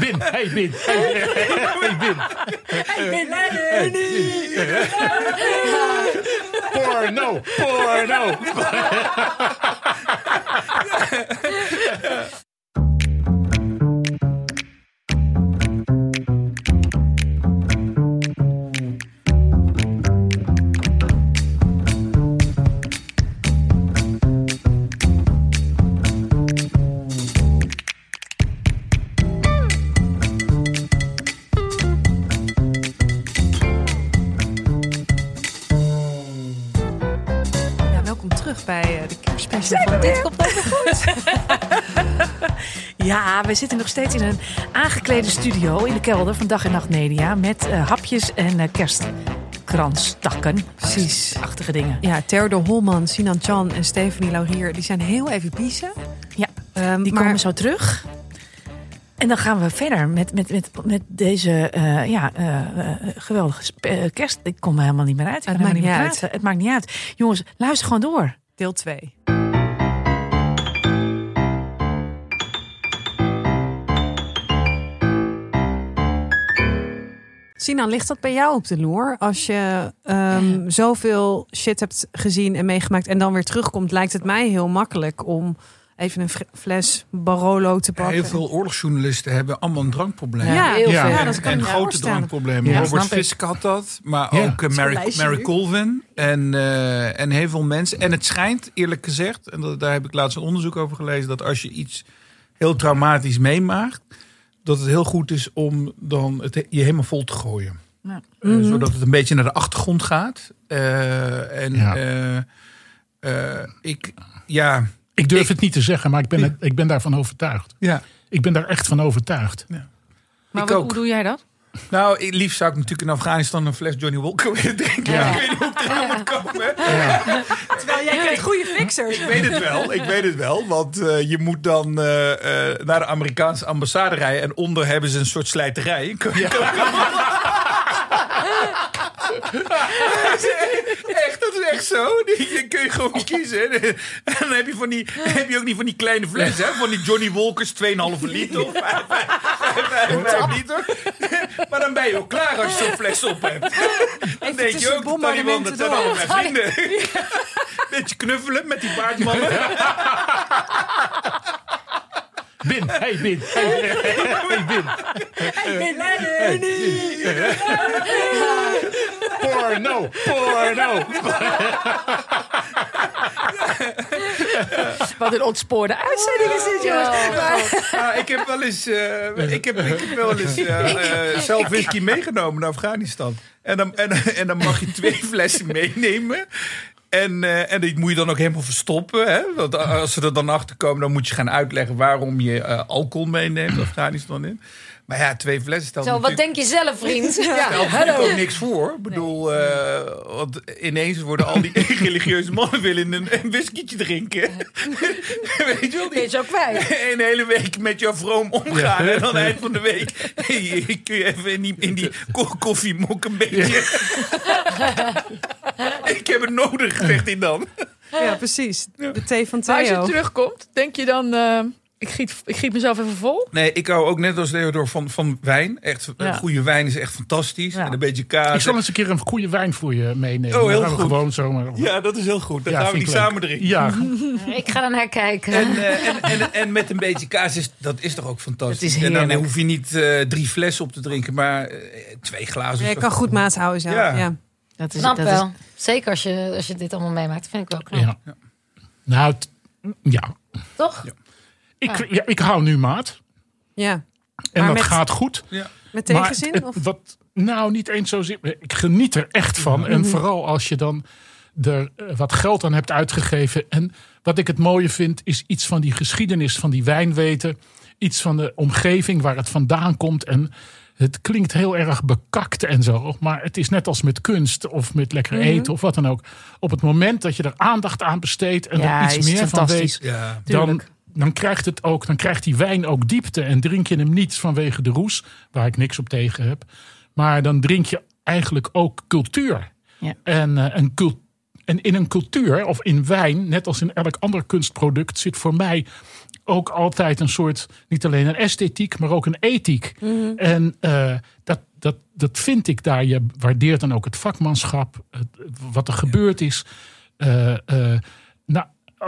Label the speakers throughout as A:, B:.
A: Bin, hey Bin. Hey, hey Bin. Porno, porno.
B: ja, we zitten nog steeds in een aangeklede studio in de kelder van Dag en Nacht Media. Met eh, hapjes en eh kerstkransdakken.
C: Precies.
B: Achtige dingen.
C: Ja, Theodor Holman, Sinan Chan en Stephanie Laurier, die zijn heel even piezen.
B: Ja,
C: Ehm,
B: die
C: maar
B: komen zo terug. En dan gaan we verder met, met, met, met deze eh, ja, geweldige kerst. Ik kom er helemaal niet meer uit. Ik
C: Het maakt niet
B: praten. Het maakt niet uit. Jongens, luister gewoon door.
C: deel 2. Sinan, ligt dat bij jou op de loer? Als je ehm, zoveel shit hebt gezien en meegemaakt en dan weer terugkomt, lijkt het mij heel makkelijk om even een fles Barolo te pakken.
D: Heel veel oorlogsjournalisten hebben allemaal een drankprobleem.
C: Ja,
B: heel
A: Ja.
B: veel.
C: Ja, dat kan
D: en grote drankproblemen.
A: Ja,
D: Robert. Fisk had dat, maar
A: Ja.
D: ook eh, Mary, Mary. Colvin en, eh, en heel veel mensen. En het schijnt, eerlijk gezegd, en dat, daar heb ik laatst een onderzoek over gelezen, dat als je iets heel traumatisch meemaakt, dat het heel goed is om dan het je helemaal vol te gooien.
B: Ja.
D: Eh,
C: Mhm.
D: zodat het een beetje naar de achtergrond gaat. Eh, en
A: Ja.
D: eh, ik, ja,
A: Ik durf
D: Ik-
A: het niet te zeggen, maar ik ben, ik ben daarvan overtuigd.
D: ja.
A: Ik ben daar echt van overtuigd.
B: Maar
D: Ik
B: wat-
D: ook.
B: hoe doe jij dat?
D: Nou, ik- liefst zou ik natuurlijk in Afghanistan een fles Johnny Walker willen drinken.
A: Ja.
D: Ik weet niet hoe ik erin moet komen.
C: Terwijl jij krijgt goede fixers.
D: Ik weet het wel, ik weet het wel. Want eh, je moet dan eh, eh, naar de Amerikaanse ambassade rijden. En onder hebben ze een soort slijterij. Kun je- Dat is echt, dat is echt zo. Die, die kun je gewoon kiezen. En dan heb je, van die, heb je ook niet van die kleine flessen. Hè? Van die Johnny Walkers 2,5 liter of 5, 5 liter. Maar dan ben je ook klaar als je zo'n fles op hebt. Dan denk je ook, dat dat zijn allemaal mijn vrienden. Beetje knuffelen met die baardmannen.
A: Bin, hey Bin. Hey, hey Bin. Porno, porno.
B: Wat een ontspoorde uitzending is dit, jongens. Maar-
D: ik heb wel eens, eh, ik heb, ik heb wel eens eh, eh, zelf whisky meegenomen naar Afghanistan. En dan, en, en dan mag je twee flessen meenemen. En, eh, en die moet je dan ook helemaal verstoppen. Hè? Want als ze er dan achter komen, dan moet je gaan uitleggen waarom je eh, alcohol meeneemt Afghanistan in. Maar ja, twee flessen stelt
E: Zo, wat
D: natuurlijk-
E: denk je zelf, vriend? Ja,
D: stelt natuurlijk ook niks voor. Ik bedoel, eh, want ineens worden al die religieuze mannen willen een, een whiskietje drinken. Weet je wel?
E: Ben je
D: Die,
E: zo kwijt?
D: een hele week met jouw vroom omgaan. En aan het eind van de week hey, kun je even in die, in die ko- koffiemok een beetje... Ik heb het nodig, zegt hij dan.
C: Ja, precies. De thee van
F: Maar als je
C: Theo.
F: terugkomt, denk je dan... eh, ik, giet, ik giet mezelf even vol?
D: Nee, ik hou ook net als Theodor van, van wijn. Echt,
B: Ja.
D: goede wijn is echt fantastisch.
B: Ja.
D: En een beetje kaas.
A: Ik zal eens een keer een goede wijn voor je meenemen.
D: Oh, heel
A: Dan
D: goed.
A: gewoon zomaar.
D: Ja, dat is heel goed. Dan
A: Ja,
D: gaan we die samen drinken.
A: Ja,
E: Ik ga er naar kijken.
D: En, eh, en, en, en met een beetje kaas, is, dat is toch ook fantastisch.
B: Is
D: en dan hoef je niet eh, drie flessen op te drinken, maar eh, twee glazen.
C: Je kan goed maat houden zelf.
D: Ja.
C: Ja.
B: Dat is,
E: Snap
B: dat is-
E: wel. Zeker als je, als je dit allemaal meemaakt. vind ik wel knap.
A: ja. Nou, ja.
E: Toch?
A: Ik, ja, ik hou nu maat.
C: Ja.
A: En
C: Maar
A: dat
C: met-
A: gaat goed.
C: Met
A: Maar
C: tegenzin?
A: het-
C: Of?
A: wat, nou, niet eens zozeer. Ik geniet er echt van. En vooral als je dan er eh, wat geld aan hebt uitgegeven. En wat ik het mooie vind, is iets van die geschiedenis van die wijn weten. Iets van de omgeving waar het vandaan komt. En het klinkt heel erg bekakt en zo. Maar het is net als met kunst of met lekker eten of wat dan ook. Op het moment dat je er aandacht aan besteedt en
B: Ja,
A: er iets meer van
B: fantastisch.
A: weet
D: Ja.
A: dan,
B: Tuurlijk.
A: Dan krijgt het ook, dan krijgt die wijn ook diepte. En drink je hem niet vanwege de roes, waar ik niks op tegen heb. Maar dan drink je eigenlijk ook cultuur.
B: Ja.
A: En, eh, en cul- en in een cultuur of in wijn, net als in elk ander kunstproduct, zit voor mij ook altijd een soort, niet alleen een esthetiek, maar ook een ethiek. En eh, dat, dat, dat vind ik daar. Je waardeert dan ook het vakmanschap, het- wat er gebeurd is. Eh,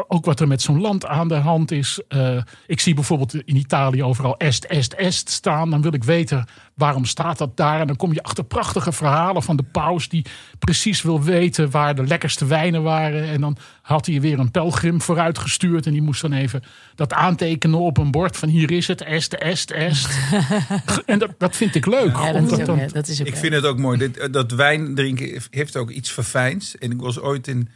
A: ook wat er met zo'n land aan de hand is. Eh, ik zie bijvoorbeeld in Italië overal est, est, est staan. Dan wil ik weten waarom staat dat daar. En dan kom je achter prachtige verhalen van de paus die precies wil weten waar de lekkerste wijnen waren. En dan had hij weer een pelgrim vooruitgestuurd. En die moest dan even dat aantekenen op een bord van hier is het, est, est, est. en dat, dat vind ik leuk.
B: Ja, dat
A: omdat
B: is ook,
A: dan-
B: dat is ook
D: Ik vind het ook mooi. Dit, eh, dat wijn drinken heeft ook iets verfijns. En ik was ooit in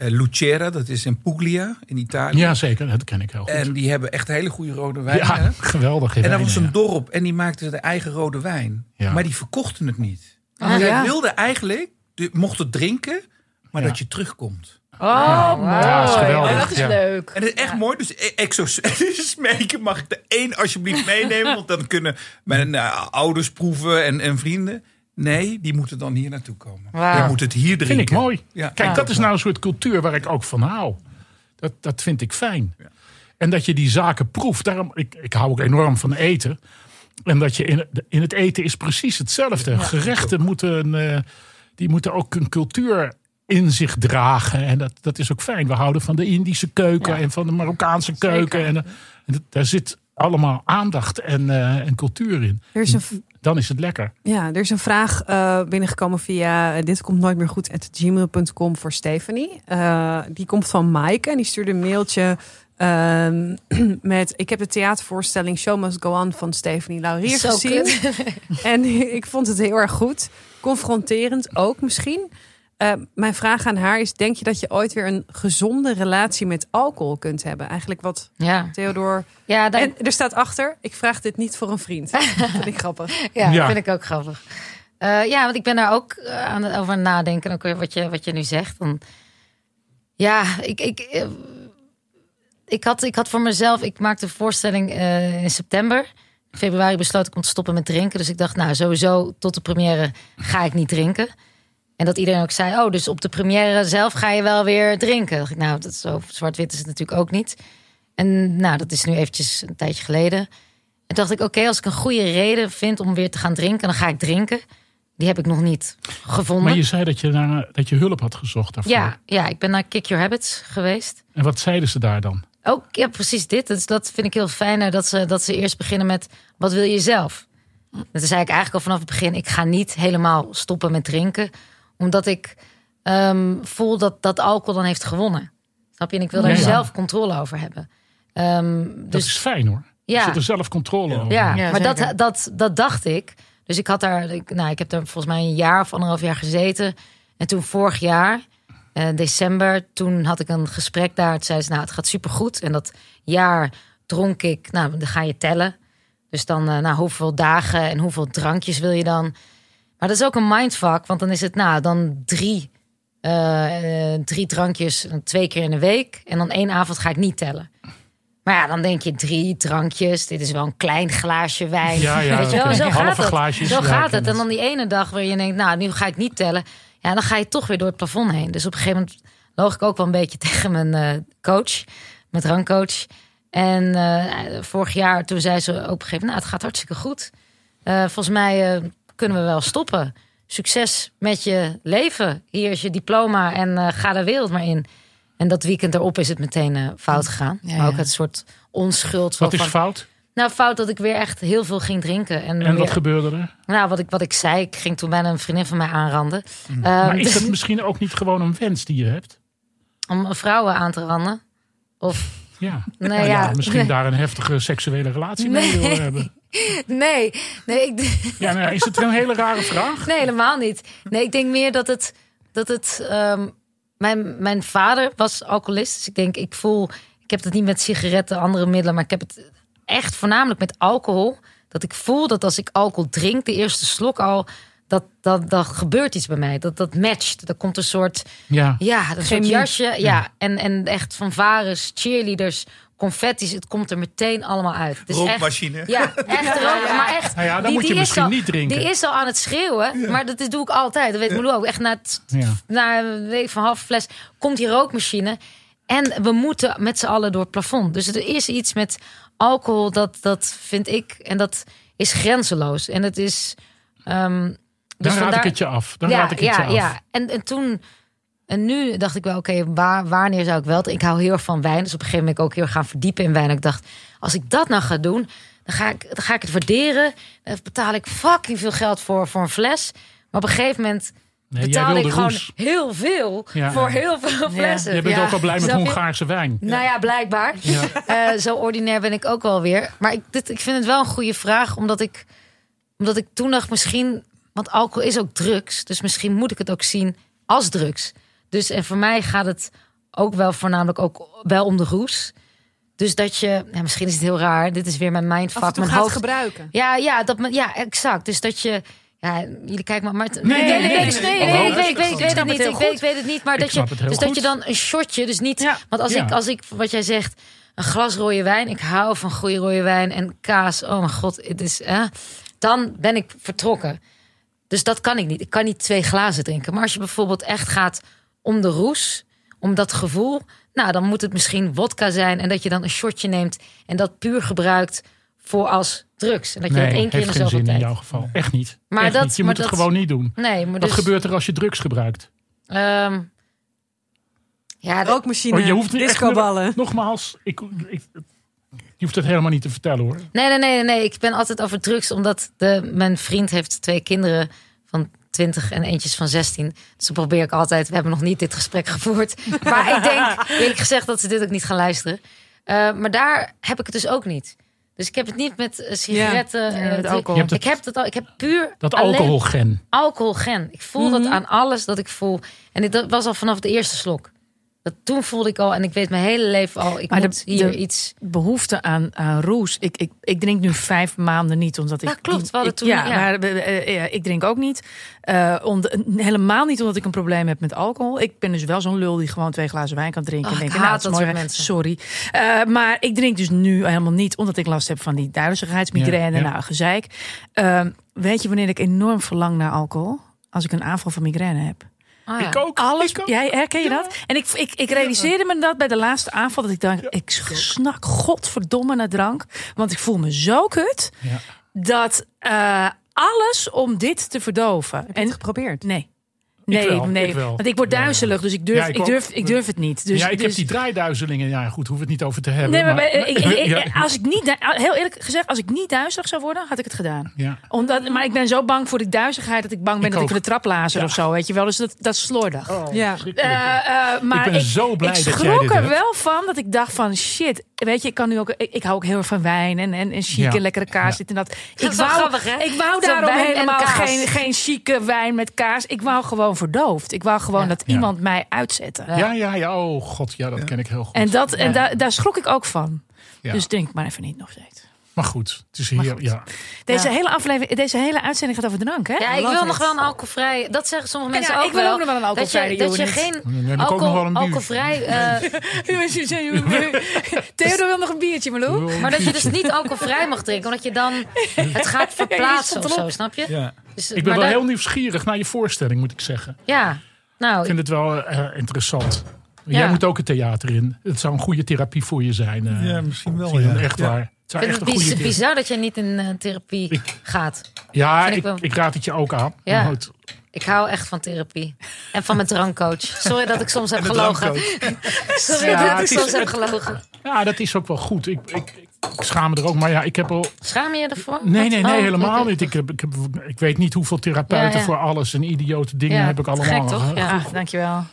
D: Lucera, dat is in Puglia in Italië.
A: ja, zeker. Dat ken ik heel goed.
D: En die hebben echt hele goede rode wijn.
A: ja, geweldig.
D: En dat was een
A: ja.
D: dorp en die maakten de eigen rode wijn.
A: Ja.
D: Maar die verkochten het niet.
B: Ah,
D: Zij
B: ja.
D: wilden eigenlijk, mocht het drinken, maar
A: Ja.
D: dat je terugkomt.
F: Oh, mooi.
A: Ja, dat is geweldig.
F: Ja, dat is
A: Ja.
F: leuk.
D: En het is echt mooi. Dus e- exos smeken mag ik er één alsjeblieft meenemen. Want dan kunnen mijn eh, ouders proeven en, en vrienden. Nee, die moeten dan hier naartoe komen.
E: Wauw.
D: Je moet het hier drinken.
A: Vind ik mooi.
D: Ja.
A: Kijk,
D: Ja.
A: dat is nou een soort cultuur waar ik ook van hou. Dat, dat vind ik fijn. En dat je die zaken proeft. Daarom, ik, ik hou ook enorm van eten. En dat je in, in het eten is precies hetzelfde. Gerechten moeten, eh, die moeten ook een cultuur in zich dragen. En dat, dat is ook fijn. We houden van de Indische keuken en van de Marokkaanse keuken. En, eh, en dat- daar zit allemaal aandacht en, eh, en cultuur in.
C: Er is een, v-
A: Dan is het lekker.
C: ja, er is een vraag eh, binnengekomen via eh, dit komt nooit meer goed at gmail.com voor Stephanie. Eh, die komt van Maaike en die stuurde een mailtje ehm, met ik heb de theatervoorstelling Show Must Go On van Stephanie Laurier
E: Zo
C: gezien. En ik vond het heel erg goed. Confronterend ook misschien. Eh, mijn vraag aan haar is: denk je dat je ooit weer een gezonde relatie met alcohol kunt hebben? Eigenlijk wat
E: Ja,
C: Theodor.
E: ja,
C: En er staat achter: ik vraag dit niet voor een vriend. Dat vind ik grappig.
E: ja,
A: Ja.
E: vind ik ook grappig. Eh, ja, want ik ben daar ook eh, aan het over nadenken. Ook weer wat je, wat je nu zegt. Dan, ja, ik, ik, ik, had, ik had voor mezelf... Ik maakte een voorstelling eh, in september. In februari besloot ik om te stoppen met drinken. Dus ik dacht, nou, sowieso tot de première ga ik niet drinken. En dat iedereen ook zei, oh, dus op de première zelf ga je wel weer drinken. Dacht ik, nou, dat is zo zwart-wit is het natuurlijk ook niet. En nou, dat is nu eventjes een tijdje geleden. En dacht ik, oké, als ik een goede reden vind om weer te gaan drinken, dan ga ik drinken. Die heb ik nog niet gevonden.
A: Maar je zei dat je, naar, dat je hulp had gezocht daarvoor.
E: ja, ja, ik ben naar Kick Your Habits geweest.
A: En wat zeiden ze daar dan?
E: Ook, ja, precies dit. Dus dat vind ik heel fijn. Dat ze, dat ze eerst beginnen met, wat wil je zelf? Dat zei ik eigenlijk al vanaf het begin. Ik ga niet helemaal stoppen met drinken. Omdat ik ehm, voel dat, dat alcohol dan heeft gewonnen. Snap je? En ik wil daar
A: Ja, ja.
E: zelf controle over hebben. Ehm,
A: Dat
E: dus
A: is fijn hoor. Je
E: Ja.
A: zit er zelf controle over.
E: Ja,
F: Ja,
E: maar dat, dat, dat dacht ik. Dus ik had daar, ik, nou, ik heb daar volgens mij een jaar of anderhalf jaar gezeten. En toen vorig jaar, eh, december, toen had ik een gesprek daar. Toen zei ze, nou, het gaat supergoed. En dat jaar dronk ik, nou, dan ga je tellen. Dus dan, eh, nou, hoeveel dagen en hoeveel drankjes wil je dan? Maar dat is ook een mindfuck, want dan is het, nou, dan drie, eh, eh, drie drankjes, eh, twee keer in de week. En dan één avond ga ik niet tellen. Maar ja, dan denk je drie drankjes. Dit is wel een klein glaasje wijn.
A: Ja, ja,
E: Weet je wel, zo
A: Halve
E: gaat het. Zo gaat het. En dan die ene dag waar je denkt, nou, nu ga ik niet tellen. Ja, dan ga je toch weer door het plafond heen. Dus op een gegeven moment loog ik ook wel een beetje tegen mijn coach, mijn drankcoach. En vorig jaar, toen zei ze op een gegeven moment, nou, het gaat hartstikke goed. Volgens mij kunnen we wel stoppen. Succes met je leven. Hier is je diploma en eh, ga de wereld maar in. En dat weekend erop is het meteen eh, fout gegaan.
B: Ja,
E: maar ook
B: ja.
E: het soort onschuld.
A: Wat is
E: van-
A: fout?
E: Nou, fout dat ik weer echt heel veel ging drinken. En,
A: En wat
E: weer-
A: gebeurde er?
E: nou, wat ik, wat ik zei, ik ging toen bijna een vriendin van mij aanranden. Ehm,
A: Maar is dat misschien ook niet gewoon een wens die je hebt?
E: om vrouwen aan te randen. Of,
A: Ja.
E: nee,
A: Nou
E: ja.
A: Misschien
E: nee,
A: daar een heftige seksuele relatie mee
E: Nee.
A: wil hebben.
E: Nee, nee, ik,
A: Ja, nou, is het een hele rare vraag?
E: nee, helemaal niet. Nee, ik denk meer dat het. Dat het ehm, mijn, mijn vader was alcoholist. Dus ik denk, ik voel. Ik heb het niet met sigaretten, andere middelen. Maar ik heb het echt voornamelijk met alcohol. Dat ik voel dat als ik alcohol drink, de eerste slok al. Dat, dat, dat gebeurt iets bij mij. Dat, dat matcht. Er komt een soort.
A: Ja.
E: Ja, een soort jasje. Ja, en, en echt van varens, cheerleaders, confetti's, het komt er meteen allemaal uit. Het is echt,
D: Rookmachine.
E: ja, echt rook, maar echt.
A: Nou ja, dan
E: die-
A: moet je
E: die
A: misschien
E: al-
A: niet drinken.
E: Die is al aan het schreeuwen, maar dat doe ik altijd. Dat weet Milou ook. Echt na, het-
A: Ja.
E: na een week van half fles komt die rookmachine. En we moeten met z'n allen door het plafond. Dus er is iets met alcohol, dat, dat vind ik. En dat is grenzeloos. En het is... ehm dus
A: Dan raad
E: vandaar-
A: ik het je af. Dan
E: ja,
A: raad ik het
E: ja,
A: je af.
E: ja. En, en toen... En nu dacht ik wel, oké, waar, wanneer zou ik wel... Ik hou heel erg van wijn. Dus op een gegeven moment ben ik ook heel erg gaan verdiepen in wijn. En ik dacht, als ik dat nou ga doen... dan ga ik, dan ga ik het waarderen. Dan betaal ik fucking veel geld voor, voor een fles. Maar op een gegeven moment
A: Nee,
E: betaal ik gewoon
A: roes.
E: heel veel
A: Ja.
E: voor heel veel flessen.
A: Je bent
B: Ja.
A: ook al blij met? Hongaarse wijn.
E: Nou ja, blijkbaar. Eh, zo ordinair ben ik ook wel weer. Maar ik, dit, ik vind het wel een goede vraag, omdat ik, omdat ik toen dacht misschien... Want alcohol is ook drugs, dus misschien moet ik het ook zien als drugs. Dus en voor mij gaat het ook wel voornamelijk ook wel om de roes. Dus dat je, ja, misschien is het heel raar, dit is weer mijn mindfuck, mijn
C: gaat
E: hoofd.
C: gebruiken.
E: Ja, ja, dat, ja, exact. Dus dat je. Ja, jullie kijken maar. maar
A: Nee,
E: nee,
A: nee,
E: nee,
A: nee,
E: nee,
A: nee.
E: nee, ik weet, ik weet, het niet. Ik weet, ik weet het niet. Maar dat je, dus dat
A: goed.
E: je dan een shotje, dus niet.
B: Ja.
E: Want als
A: Ja.
E: ik, als ik, wat jij zegt, een glas rode wijn. Ik hou van goede rode wijn en kaas. Oh mijn god, het is. eh, dan ben ik vertrokken. Dus dat kan ik niet. Ik kan niet twee glazen drinken. Maar als je bijvoorbeeld echt gaat om de roes, om dat gevoel. Nou, dan moet het misschien wodka zijn. En dat je dan een shotje neemt en dat puur gebruikt voor als drugs. En dat je
A: Nee,
E: dat één keer in
A: heeft
E: de
A: geen
E: zoveel
A: zin in
E: tijd.
A: jouw geval. Echt niet.
E: Maar
A: Echt
E: dat-
A: niet. Je
E: maar
A: moet het gewoon niet doen.
E: Nee, maar
A: Wat
E: dus,
A: gebeurt er als je drugs gebruikt?
E: ehm, ja,
C: Rookmachine,
A: Oh, je hoeft
C: discoballen.
A: Nogmaals, ik, ik, je hoeft het helemaal niet te vertellen hoor.
E: nee, nee, nee, nee. Ik ben altijd over drugs, omdat de, mijn vriend heeft twee kinderen 20 en eentjes van 16. Dus dan probeer ik altijd. We hebben nog niet dit gesprek gevoerd. Maar ik denk, eerlijk gezegd, dat ze dit ook niet gaan luisteren. Eh, maar daar heb ik het dus ook niet. Dus ik heb het niet met eh, sigaretten.
B: Ja,
E: eh,
B: met alcohol.
A: Het-
E: Ik heb het al. Ik heb puur
A: Dat alcoholgen.
E: alcoholgen. Ik voel dat aan alles dat ik voel. En dit, dat was al vanaf de eerste slok. Dat, toen voelde ik al, en ik weet mijn hele leven al, ik
B: Maar de-
E: moet hier
B: de-
E: iets.
B: behoefte aan, aan roes. Ik, ik, ik drink nu vijf maanden niet, omdat ik...
E: Ja, klopt. We hadden
B: ik-
E: toen-
B: ja,
E: ja.
B: maar eh, eh, ja, ik drink ook niet. Eh, om de- helemaal niet omdat ik een probleem heb met alcohol. Ik ben dus wel zo'n lul die gewoon twee glazen wijn kan drinken.
E: Oh,
B: en
E: ik haat
B: nou,
E: dat soort mensen.
B: Sorry. Eh, maar ik drink dus nu helemaal niet, omdat ik last heb van die duizeligheidsmigraine.
A: Ja, ja.
B: Nou, gezeik. Eh, weet je wanneer ik enorm verlang naar alcohol? Als ik een aanval van migraine heb.
E: Oh, ja.
A: Ik ook.
B: Alles,
A: Ik ook.
B: jij herken je dat? En ik, ik, ik realiseerde me dat bij de laatste aanval. Dat ik dacht, ik snak godverdomme naar drank. Want ik voel me zo kut.
A: Ja.
B: Dat eh, alles om dit te verdoven.
C: Heb je het geprobeerd?
B: nee. Nee,
A: wel,
B: nee.
A: ik wel.
B: Want ik word
A: Ja.
B: duizelig, dus ik durf,
A: Ja, ik
B: durf, ik durf het niet. Dus,
A: ja, ik heb
B: dus-
A: die draaiduizelingen. Ja, goed, hoef het niet over te hebben.
B: Nee, maar, ik, ik- ik-
A: ja,
B: als ik niet, heel eerlijk gezegd, als ik niet duizelig zou worden, had ik het gedaan.
A: ja.
B: Omdat, maar ik ben zo bang voor die duizigheid dat ik bang ben
A: Ik
B: dat
A: ook.
B: ik voor de trap lazer
A: Ja.
B: of zo, weet je wel. Dus dat, dat is slordig.
C: Ja.
A: Verschrikkelijk.
B: Eh, eh, maar
A: Ik ben zo blij
B: ik
A: dat jij
B: schrok er
A: hebt.
B: wel van dat ik dacht van shit. Weet je, ik kan nu ook. Ik, ik hou ook heel erg van wijn en, en,
A: Ja.
B: en lekkere kaars,
A: Ja.
B: dit en dat. Ik wou,
E: grappig, hè?
B: ik wou daarom helemaal
E: kaas.
B: geen, geen chique wijn met kaas. Ik wou gewoon verdoofd. Ik wou gewoon
E: Ja.
B: dat
A: Ja.
B: iemand mij uitzette.
A: Ja, ja, ja. Oh god, ja, dat ken ik heel goed.
B: En, dat, en
E: Ja.
B: daar daar schrok ik ook van.
A: Ja.
B: Dus denk maar even niet nog steeds.
A: Maar goed, het is hier. Ja.
B: Deze,
E: Ja.
B: hele aflevering, deze hele uitzending gaat over drank, hè?
E: Ja, ik wil nog wel een alcoholvrij. Dat zeggen sommige
B: Ja,
E: mensen
B: ik
E: ook
B: wil
E: wel.
B: ook nog wel een alcoholvrije
E: Dat je, dat je geen
A: Dan heb ik ook nog wel een bier.
E: alcoholvrij. eh,
B: Theodor wil nog een biertje, Malou.
E: maar dat je dus niet alcoholvrij mag drinken, omdat je dan het gaat verplaatsen of zo, snap je?
D: Ja.
E: Dus,
A: Ik ben wel
E: dat-
A: heel nieuwsgierig naar je voorstelling, moet ik zeggen.
E: Ja, nou,
A: Ik vind het wel eh, interessant. Jij
E: Ja.
A: moet ook het theater in. Het zou een goede therapie voor je zijn. eh,
D: Ja, misschien wel, ja.
A: Echt
D: Ja.
A: waar. Het
E: ik vind
A: echt
E: het bizar dat jij niet in eh, therapie
A: Ik-
E: gaat.
A: Ja,
E: ik
A: ik,
E: wel.
A: ik raad het je ook aan.
E: Ja. Ik hou echt van therapie. En van mijn drankcoach. Sorry dat ik soms heb gelogen. Sorry
A: Ja,
E: dat ik
A: is-
E: soms heb gelogen.
A: ja, dat is ook wel goed. Ik, ik, schaam me er ook. Maar ja, ik heb al...
E: Schaam je je ervoor?
A: Nee, nee, nee,
E: Oh,
A: helemaal niet. Ik, heb, ik, heb, ik weet niet hoeveel therapeuten
E: Ja, ja.
A: voor alles en idiote dingen
E: Ja,
A: heb ik allemaal.
E: gek, toch? Ja.
B: Dankjewel.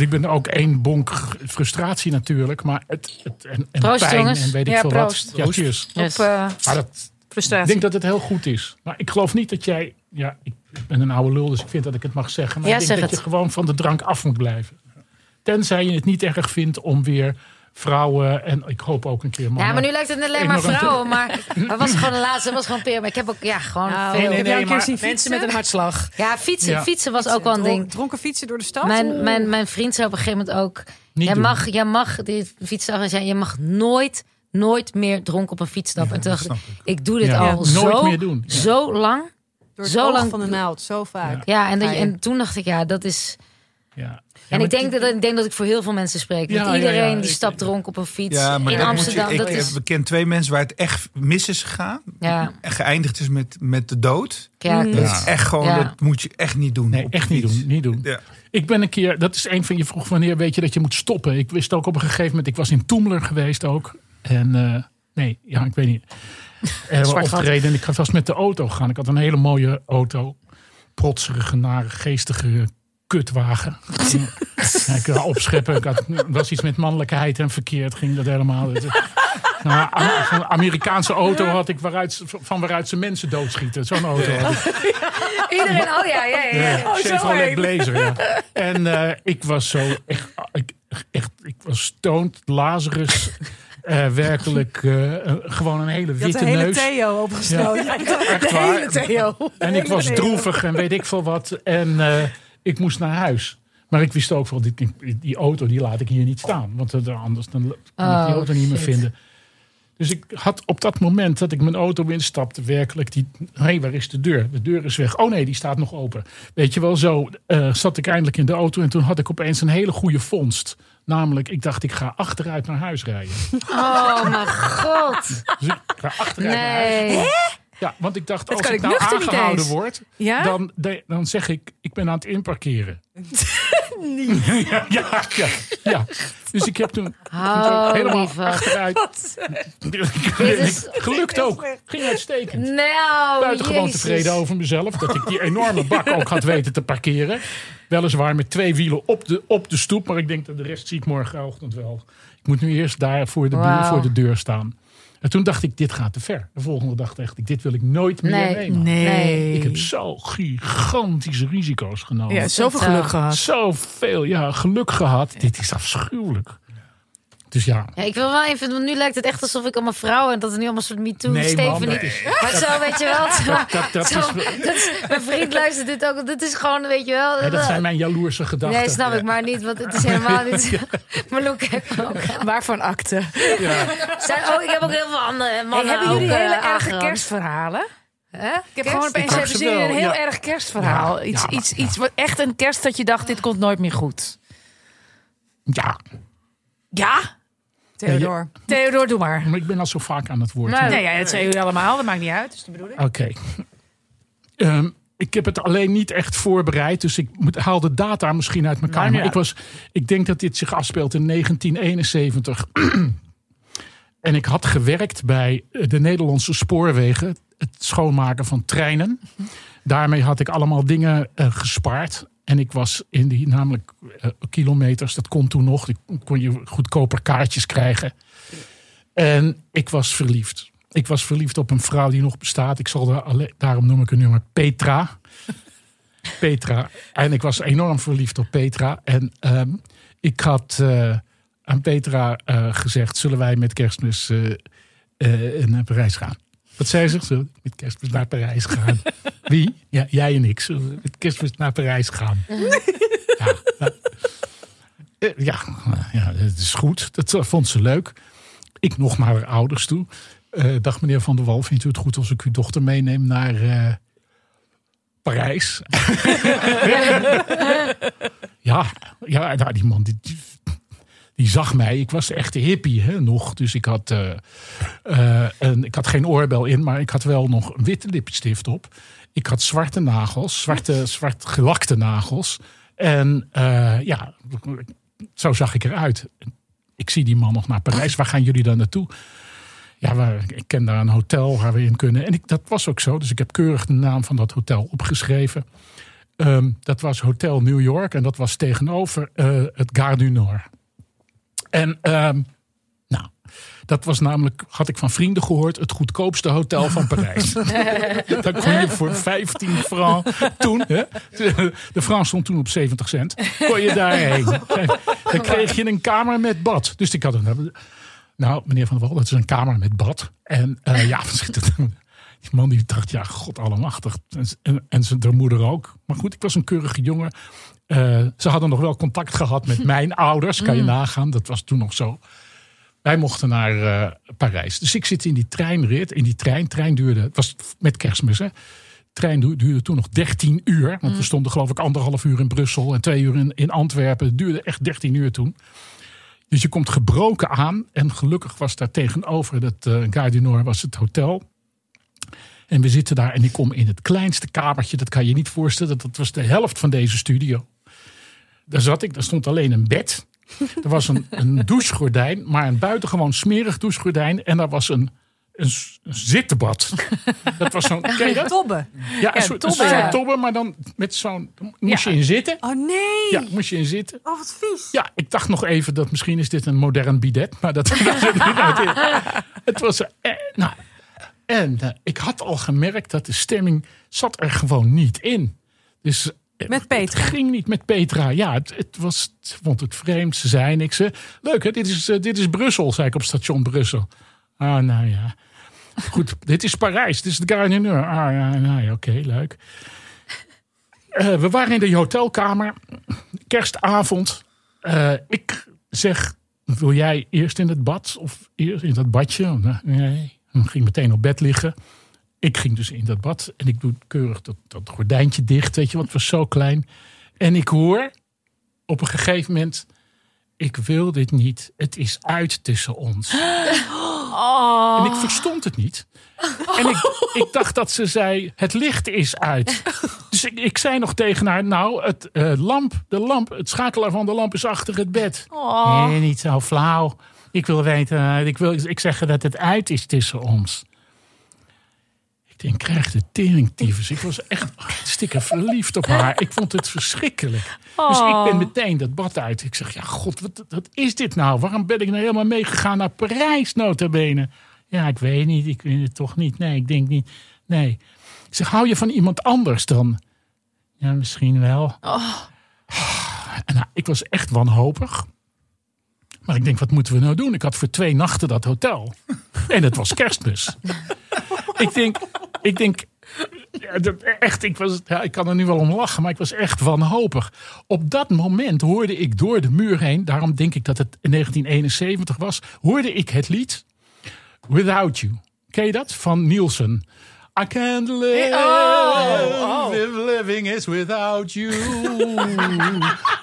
A: Ik ben ook één bonk frustratie natuurlijk. Maar het, het en, en
E: Proost,
A: pijn
E: jongens.
A: en weet ik
B: Ja,
A: veel
B: proost.
A: wat. Ja, cheers.
E: Yes.
B: Op eh,
A: Maar dat, ik
B: frustratie.
A: denk dat het heel goed is. Maar ik geloof niet dat jij... Ja, ik ben een oude lul, dus ik vind dat ik het mag zeggen. Maar
E: Ja,
A: ik denk
E: zeg
A: dat
E: het.
A: je gewoon van de drank af moet blijven. Tenzij je het niet erg vindt om weer vrouwen en ik hoop ook een keer mannen.
E: Ja, maar nu lijkt het alleen maar vrouwen. Maar het was gewoon de laatste, was gewoon peer. Maar ik heb ook, ja, gewoon
C: Nou,
E: veel.
A: nee,
C: heb
A: nee,
C: jij een keer
A: maar-
C: zien
F: Mensen
C: fietsen?
F: met een hartslag.
E: Ja, fietsen,
A: Ja.
E: fietsen was ook wel een ding.
C: Dronken fietsen door de stad?
E: Mijn, mijn, mijn vriend zei op een gegeven moment ook...
A: Niet
E: jij,
A: doen.
E: mag, jij mag, die fietsdag en zei, je mag nooit, nooit meer dronken op een fiets stappen. en toen dacht ik, ik doe dit
A: Ja.
E: al
A: Ja, nooit
E: zo,
A: meer doen. Ja.
E: zo lang.
C: door het
E: zo
C: oog
E: lang-
C: van de naald, zo vaak.
E: Ja, en, dat, en toen dacht ik, ja, dat is...
A: Ja.
E: En ik denk, dat, ik denk dat ik voor heel veel mensen spreek.
A: Ja,
E: iedereen
A: ja,
E: die
A: ik-
E: stapt dronken op een fiets
D: Ja, maar
E: in Amsterdam.
D: je, ik,
E: dat
D: ik
E: is,
D: heb ken twee mensen waar het echt mis is gegaan.
E: ja,
D: En geëindigd is met, met de dood.
E: ja.
D: Dat
A: Ja.
D: is echt gewoon,
E: Ja.
D: dat moet je echt niet doen.
A: Nee, echt niet doen. Niet doen.
D: Ja.
A: Ik ben een keer, dat is een van je vroeg wanneer weet je dat je moet stoppen. Ik wist ook op een gegeven moment, ik was in Toemler geweest ook. En eh, nee, ja, ik weet niet. Er opgereden en ik was met de auto gaan. Ik had een hele mooie auto. Protserige, nare, geestige kutwagen. ja, ik opscheppen. Ik had, was iets met mannelijkheid en verkeerd. Ging dat helemaal. Het- Nou, Amerikaanse auto had ik waaruit, van waaruit ze mensen doodschieten. Zo'n auto had ik.
E: Iedereen, oh ja, ja, ja. ja.
A: Ja, Chevrolet Blazer, ja. En eh, ik was zo echt, ik, echt, ik was stoned, Lazarus. eh, werkelijk eh, gewoon een hele
C: Je had
A: witte
C: de hele
A: neus.
C: Theo opgesloten.
A: Echt waar.
F: Theo.
A: En ik was droevig en weet ik veel wat. En eh, ik moest naar huis. Maar ik wist ook wel, die, die auto die laat ik hier niet staan. Want anders dan kan ik die
E: Oh,
A: auto niet meer vinden. Dus ik had op dat moment dat ik mijn auto instapte, werkelijk die. Hé, hey, waar is de deur? De deur is weg. Oh nee, die staat nog open. Weet je wel, zo eh, zat ik eindelijk in de auto en toen had ik opeens een hele goede vondst. Namelijk, ik dacht, ik ga achteruit naar huis rijden.
E: Oh mijn god.
A: Dus ik ga achteruit naar huis.
E: Nee.
A: Ja, want ik dacht,
F: Dat
A: als ik nou aangehouden word,
F: Ja?
A: dan, dan zeg ik, ik ben aan het inparkeren. ja, ja, ja, ja. Dus ik heb toen helemaal achteruit.
E: Is-
A: Gelukt ook. Ging uitstekend.
E: Nou,
A: Buitengewoon
E: jezus.
A: tevreden over mezelf. Dat ik die enorme bak ook had weten te parkeren. Weliswaar met twee wielen op de, op de stoep. Maar ik denk dat de rest zie ik morgenochtend wel. Ik moet nu eerst daar voor de, buur- voor de deur staan. En toen dacht ik, dit gaat te ver. De volgende dag dacht ik, dit wil ik nooit meer
E: Nee.
A: nemen.
F: Nee.
A: Ik heb zo gigantische risico's genomen.
F: ja, zoveel geluk gehad.
A: Zoveel ja, geluk gehad. Dit is afschuwelijk. Dus ja.
E: Ja, ik wil wel even, want nu lijkt het echt alsof ik allemaal vrouwen en dat is nu allemaal soort MeToo,
A: Nee, dat is-
E: maar zo, weet je wel.
A: Dat- dat
E: zo,
A: is-
E: dat is- mijn vriend luistert dit ook. Dit is gewoon, weet je wel.
A: Ja, dat zijn mijn jaloerse gedachten.
E: Nee, snap ik maar niet, want het is helemaal niet. Maar Loek heeft ook.
F: Waarvan akte?
E: Zijn, oh, ik heb ook heel veel andere
F: Hey,
E: mannen.
F: hebben jullie
E: ook, eh,
F: hele erge
E: aangerand.
F: kerstverhalen?
E: Hè?
F: Ik heb gewoon opeens
A: heb ze wel,
F: een heel
A: ja.
F: erg kerstverhaal.
A: Ja,
F: iets,
A: ja,
F: iets,
A: ja.
F: iets wat echt een kerst dat je dacht, dit komt nooit meer goed.
A: Ja,
F: Ja?
C: Theodor.
F: Theodor, doe maar.
A: maar ik ben al zo vaak aan het woord.
E: Nou,
F: Nee, ja, dat zijn jullie allemaal. Dat maakt niet uit. Dat is de bedoeling.
A: Oké. Ehm, ik heb het alleen niet echt voorbereid, dus ik moet, haal de data misschien uit elkaar.
F: Nou,
A: maar ik, was, ik denk dat dit zich afspeelt in 1971. en ik had gewerkt bij de Nederlandse spoorwegen, het schoonmaken van treinen. Daarmee had ik allemaal dingen eh, gespaard. En ik was in die namelijk eh, kilometers, dat kon toen nog. Kon je goedkoper kaartjes krijgen. En ik was verliefd. Ik was verliefd op een vrouw die nog bestaat. Ik zal haar alle- daarom noem ik haar nu maar Petra. Petra. En ik was enorm verliefd op Petra. En ehm, ik had eh, aan Petra eh, gezegd: zullen wij met kerstmis naar Parijs gaan? Wat zei ze? Zullen we met kerstmis naar Parijs gaan? Wie? Ja, jij en ik. Zullen we met kerstmis naar Parijs gaan? ja, nou, eh, ja, nou, ja, dat is goed. Dat eh, vond ze leuk. Ik nog naar haar ouders toe. Eh, dag meneer Van der Wal, vindt u het goed als ik uw dochter meeneem naar eh, Parijs? ja, ja nou, die man die, die, zag mij. Ik was echt hippie hè, nog. Dus ik had, eh, eh, en ik had geen oorbel in, maar ik had wel nog een witte lipstift op. Ik had zwarte nagels, zwarte, zwart gelakte nagels. En eh, ja, zo zag ik eruit. Ik zie die man nog naar Parijs. Waar gaan jullie dan naartoe? Ja, waar, ik ken daar een hotel waar we in kunnen. En ik, dat was ook zo. Dus ik heb keurig de naam van dat hotel opgeschreven. Ehm, dat was Hotel New York. En dat was tegenover het Gare du Nord. En ehm, nou, Dat was namelijk, had ik van vrienden gehoord, het goedkoopste hotel van Parijs. Dan kon je voor 15 francs toen, hè, de franc stond toen op 70 cent, kon je daarheen. Dan kreeg je een kamer met bad. Dus ik had een, nou meneer Van der Wal, dat is een kamer met bad. En eh, ja, die man die dacht, ja, god allemachtig. En, en, en zijn moeder ook. Maar goed, ik was een keurige jongen. Eh, ze hadden nog wel contact gehad met mijn ouders, kan je
B: Mm.
A: nagaan. Dat was toen nog zo. Wij mochten naar eh, Parijs. Dus ik zit in die treinrit. In die trein. Trein duurde, het was met kerstmis hè. Trein du- duurde toen nog 13 uur. Want we stonden geloof ik anderhalf uur in Brussel en twee uur in, in Antwerpen. Het duurde echt 13 uur toen. Dus je komt gebroken aan. En gelukkig was daar tegenover dat uh, Gare du Nord was het hotel. En we zitten daar en ik kom in het kleinste kamertje. Dat kan je niet voorstellen. Dat was de helft van deze studio. Daar zat ik, daar stond alleen een bed. Er was een, een douchegordijn, maar een buitengewoon smerig douchegordijn. En daar was een, een, zittenbad. Dat was zo'n. Ken je dat?
C: Tobbe.
A: Ja, een soort, een
B: tobbe,
A: soort
B: ja.
A: tobbe, maar dan met zo'n. Moest
B: Ja.
A: je in zitten?
C: Oh nee.
A: Ja, moest je in zitten.
C: Oh, wat vies.
A: Ja, ik dacht nog even dat misschien is dit een modern bidet. Maar dat was het niet. Het- was... eh, nou, en eh, ik had al gemerkt dat de stemming zat er gewoon niet in. Dus
C: Met Petra.
A: Het ging niet met Petra. Ja, het, het was, ze vond het vreemd. Ze zei niks. Ze, Leuk hè, dit is, eh, dit is Brussel, zei ik op station Brussel. Ah, nou ja. Goed, dit is Parijs. Dit is de Nord. Ah, ja, nou ja, oké, leuk. Eh, we waren in de hotelkamer. Kerstavond. Eh, ik zeg, wil jij eerst in het bad? Of eerst in dat badje? Nou, Nee, ik ging meteen op bed liggen. Ik ging dus in dat bad. En ik doe keurig dat, dat gordijntje dicht. Weet je, want het was zo klein. En ik hoor op een gegeven moment... Ik wil dit niet. Het is uit tussen ons. En ik verstond het niet. En ik, ik dacht dat ze zei, het licht is uit. Dus ik, ik zei nog tegen haar, nou, het, eh, lamp, de lamp, het schakelaar van de lamp is achter het bed. Nee, niet zo flauw. Ik wil weten, ik wil ik zeggen dat het uit is tussen ons. Ik denk, krijg de teringtyfus. Ik was echt hartstikke verliefd op haar. Ik vond het verschrikkelijk. Dus ik ben meteen dat bad uit. Ik zeg, ja god, wat, wat is dit nou? Waarom ben ik nou helemaal meegegaan naar Parijs, nota bene? Ja, ik weet niet. Ik weet het toch niet. Nee, ik denk niet. Nee. Ik zeg, hou je van iemand anders dan? Ja, misschien wel. En nou, ik was echt wanhopig. Maar ik denk, wat moeten we nou doen? Ik had voor twee nachten dat hotel. En het was kerstmis. ik denk, ik denk ja, echt, ik, was, ja, ik kan er nu wel om lachen, maar ik was echt wanhopig. Op dat moment hoorde ik door de muur heen, daarom denk ik dat het in 1971 was, hoorde ik het lied Without You. Ken je dat? Van Nielsen. I can't live if living is without you.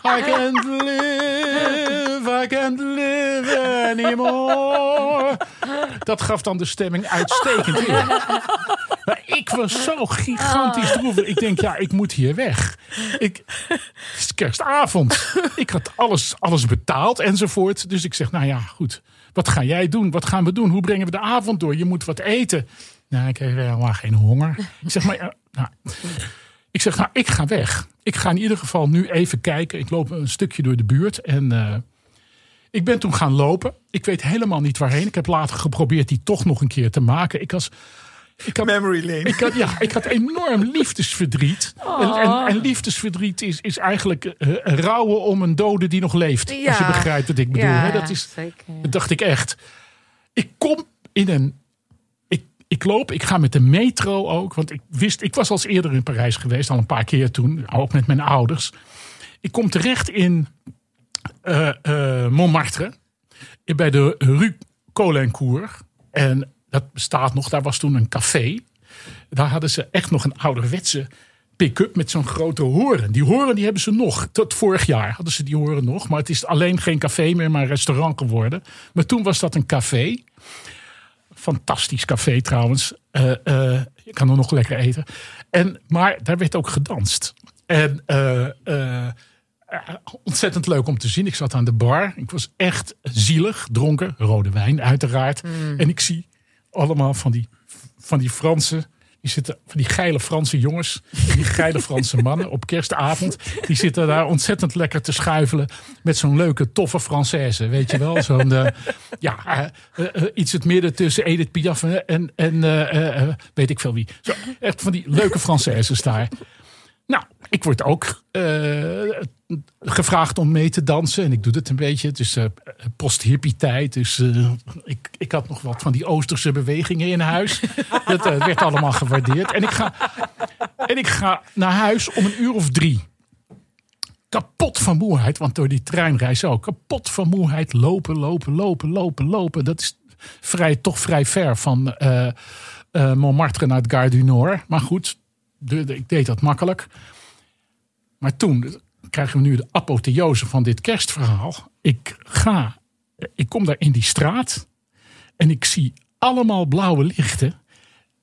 A: I can't live, I can't live anymore. Dat gaf dan de stemming uitstekend weer. Maar ik was zo gigantisch droevig. Ik denk, ja, ik moet hier weg. Ik, het is kerstavond. Ik had alles, alles betaald enzovoort. Dus ik zeg, nou ja, goed. Wat ga jij doen? Wat gaan we doen? Hoe brengen we de avond door? Je moet wat eten. Nou, ik heb helemaal geen honger. Ik zeg, maar, ja, nou, ik zeg, nou, ik ga weg. Ik ga in ieder geval nu even kijken. Ik loop een stukje door de buurt. En eh, ik ben toen gaan lopen. Ik weet helemaal niet waarheen. Ik heb later geprobeerd die toch nog een keer te maken. Ik was... Ik had,
D: Memory lane.
A: ik had, ja, ik had enorm liefdesverdriet. En, en, en liefdesverdriet is, is eigenlijk eh, rouwen om een dode die nog leeft. Als je
B: Ja.
A: begrijpt wat ik bedoel.
B: Ja,
A: hè? Dat, is,
E: zeker.
A: dat dacht ik echt. Ik kom in een. Ik, ik loop, ik ga met de metro ook. Want ik wist, ik was al eens eerder in Parijs geweest, al een paar keer toen. Ook met mijn ouders. Ik kom terecht in eh, eh, Montmartre. Bij de Rue Colincourt. En dat bestaat nog. Daar was toen een café. Daar hadden ze echt nog een ouderwetse pick-up met zo'n grote horen. Die horen die hebben ze nog. Tot vorig jaar hadden ze die horen nog. Maar het is alleen geen café meer, maar een restaurant geworden. Maar toen was dat een café. Fantastisch café trouwens. Eh, eh, je kan er nog lekker eten. En, maar daar werd ook gedanst. En eh, eh, eh, ontzettend leuk om te zien. Ik zat aan de bar. Ik was echt zielig, dronken. Rode wijn uiteraard. En ik zie allemaal van die, van die Fransen. Die zitten van die geile Franse jongens, die geile Franse mannen op kerstavond. Die zitten daar ontzettend lekker te schuifelen met zo'n leuke, toffe Française. Weet je wel? Zo'n, eh, ja, eh, eh, iets het midden tussen Edith Piaf en, en, eh, eh, weet ik veel wie. Zo, echt van die leuke Françaises daar. Nou, ik word ook eh, gevraagd om mee te dansen. En ik doe dat een beetje. Het is eh, post-hippie tijd. Dus eh, ik, ik had nog wat van die Oosterse bewegingen in huis. Dat werd allemaal gewaardeerd. En ik, ga, en ik ga naar huis om een uur of drie. Kapot van moeheid, want door die treinreis ook. Kapot van moeheid. Lopen, lopen, lopen, lopen, lopen. Dat is vrij, toch vrij ver van Montmartre naar het Gare du Nord. Maar goed, ik deed dat makkelijk. Maar toen krijgen we nu de apotheose van dit kerstverhaal. Ik ga, ik kom daar in die straat en ik zie allemaal blauwe lichten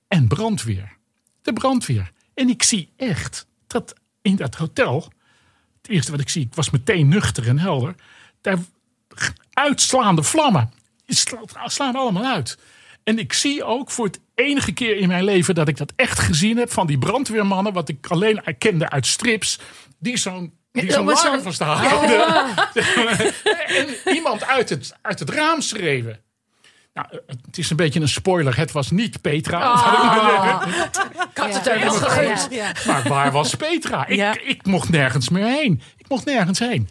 A: en brandweer. De brandweer. En ik zie echt dat in dat hotel, het eerste wat ik zie, ik was meteen nuchter en helder, daar uitslaande vlammen. Die sla- slaan allemaal uit. En ik zie ook voor het enige keer in mijn leven dat ik dat echt gezien heb van die brandweermannen, wat ik alleen kende uit strips, die zo'n die zo'n laar houden. en iemand uit het, uit het raam schreeuwen. Nou, het is een beetje een spoiler. Het was niet Petra.
B: Ik had het er wel
E: Ja.
B: gegund.
E: Ja.
A: Maar waar was Petra? Ik,
B: Ja.
A: ik mocht nergens meer heen. Ik mocht nergens heen.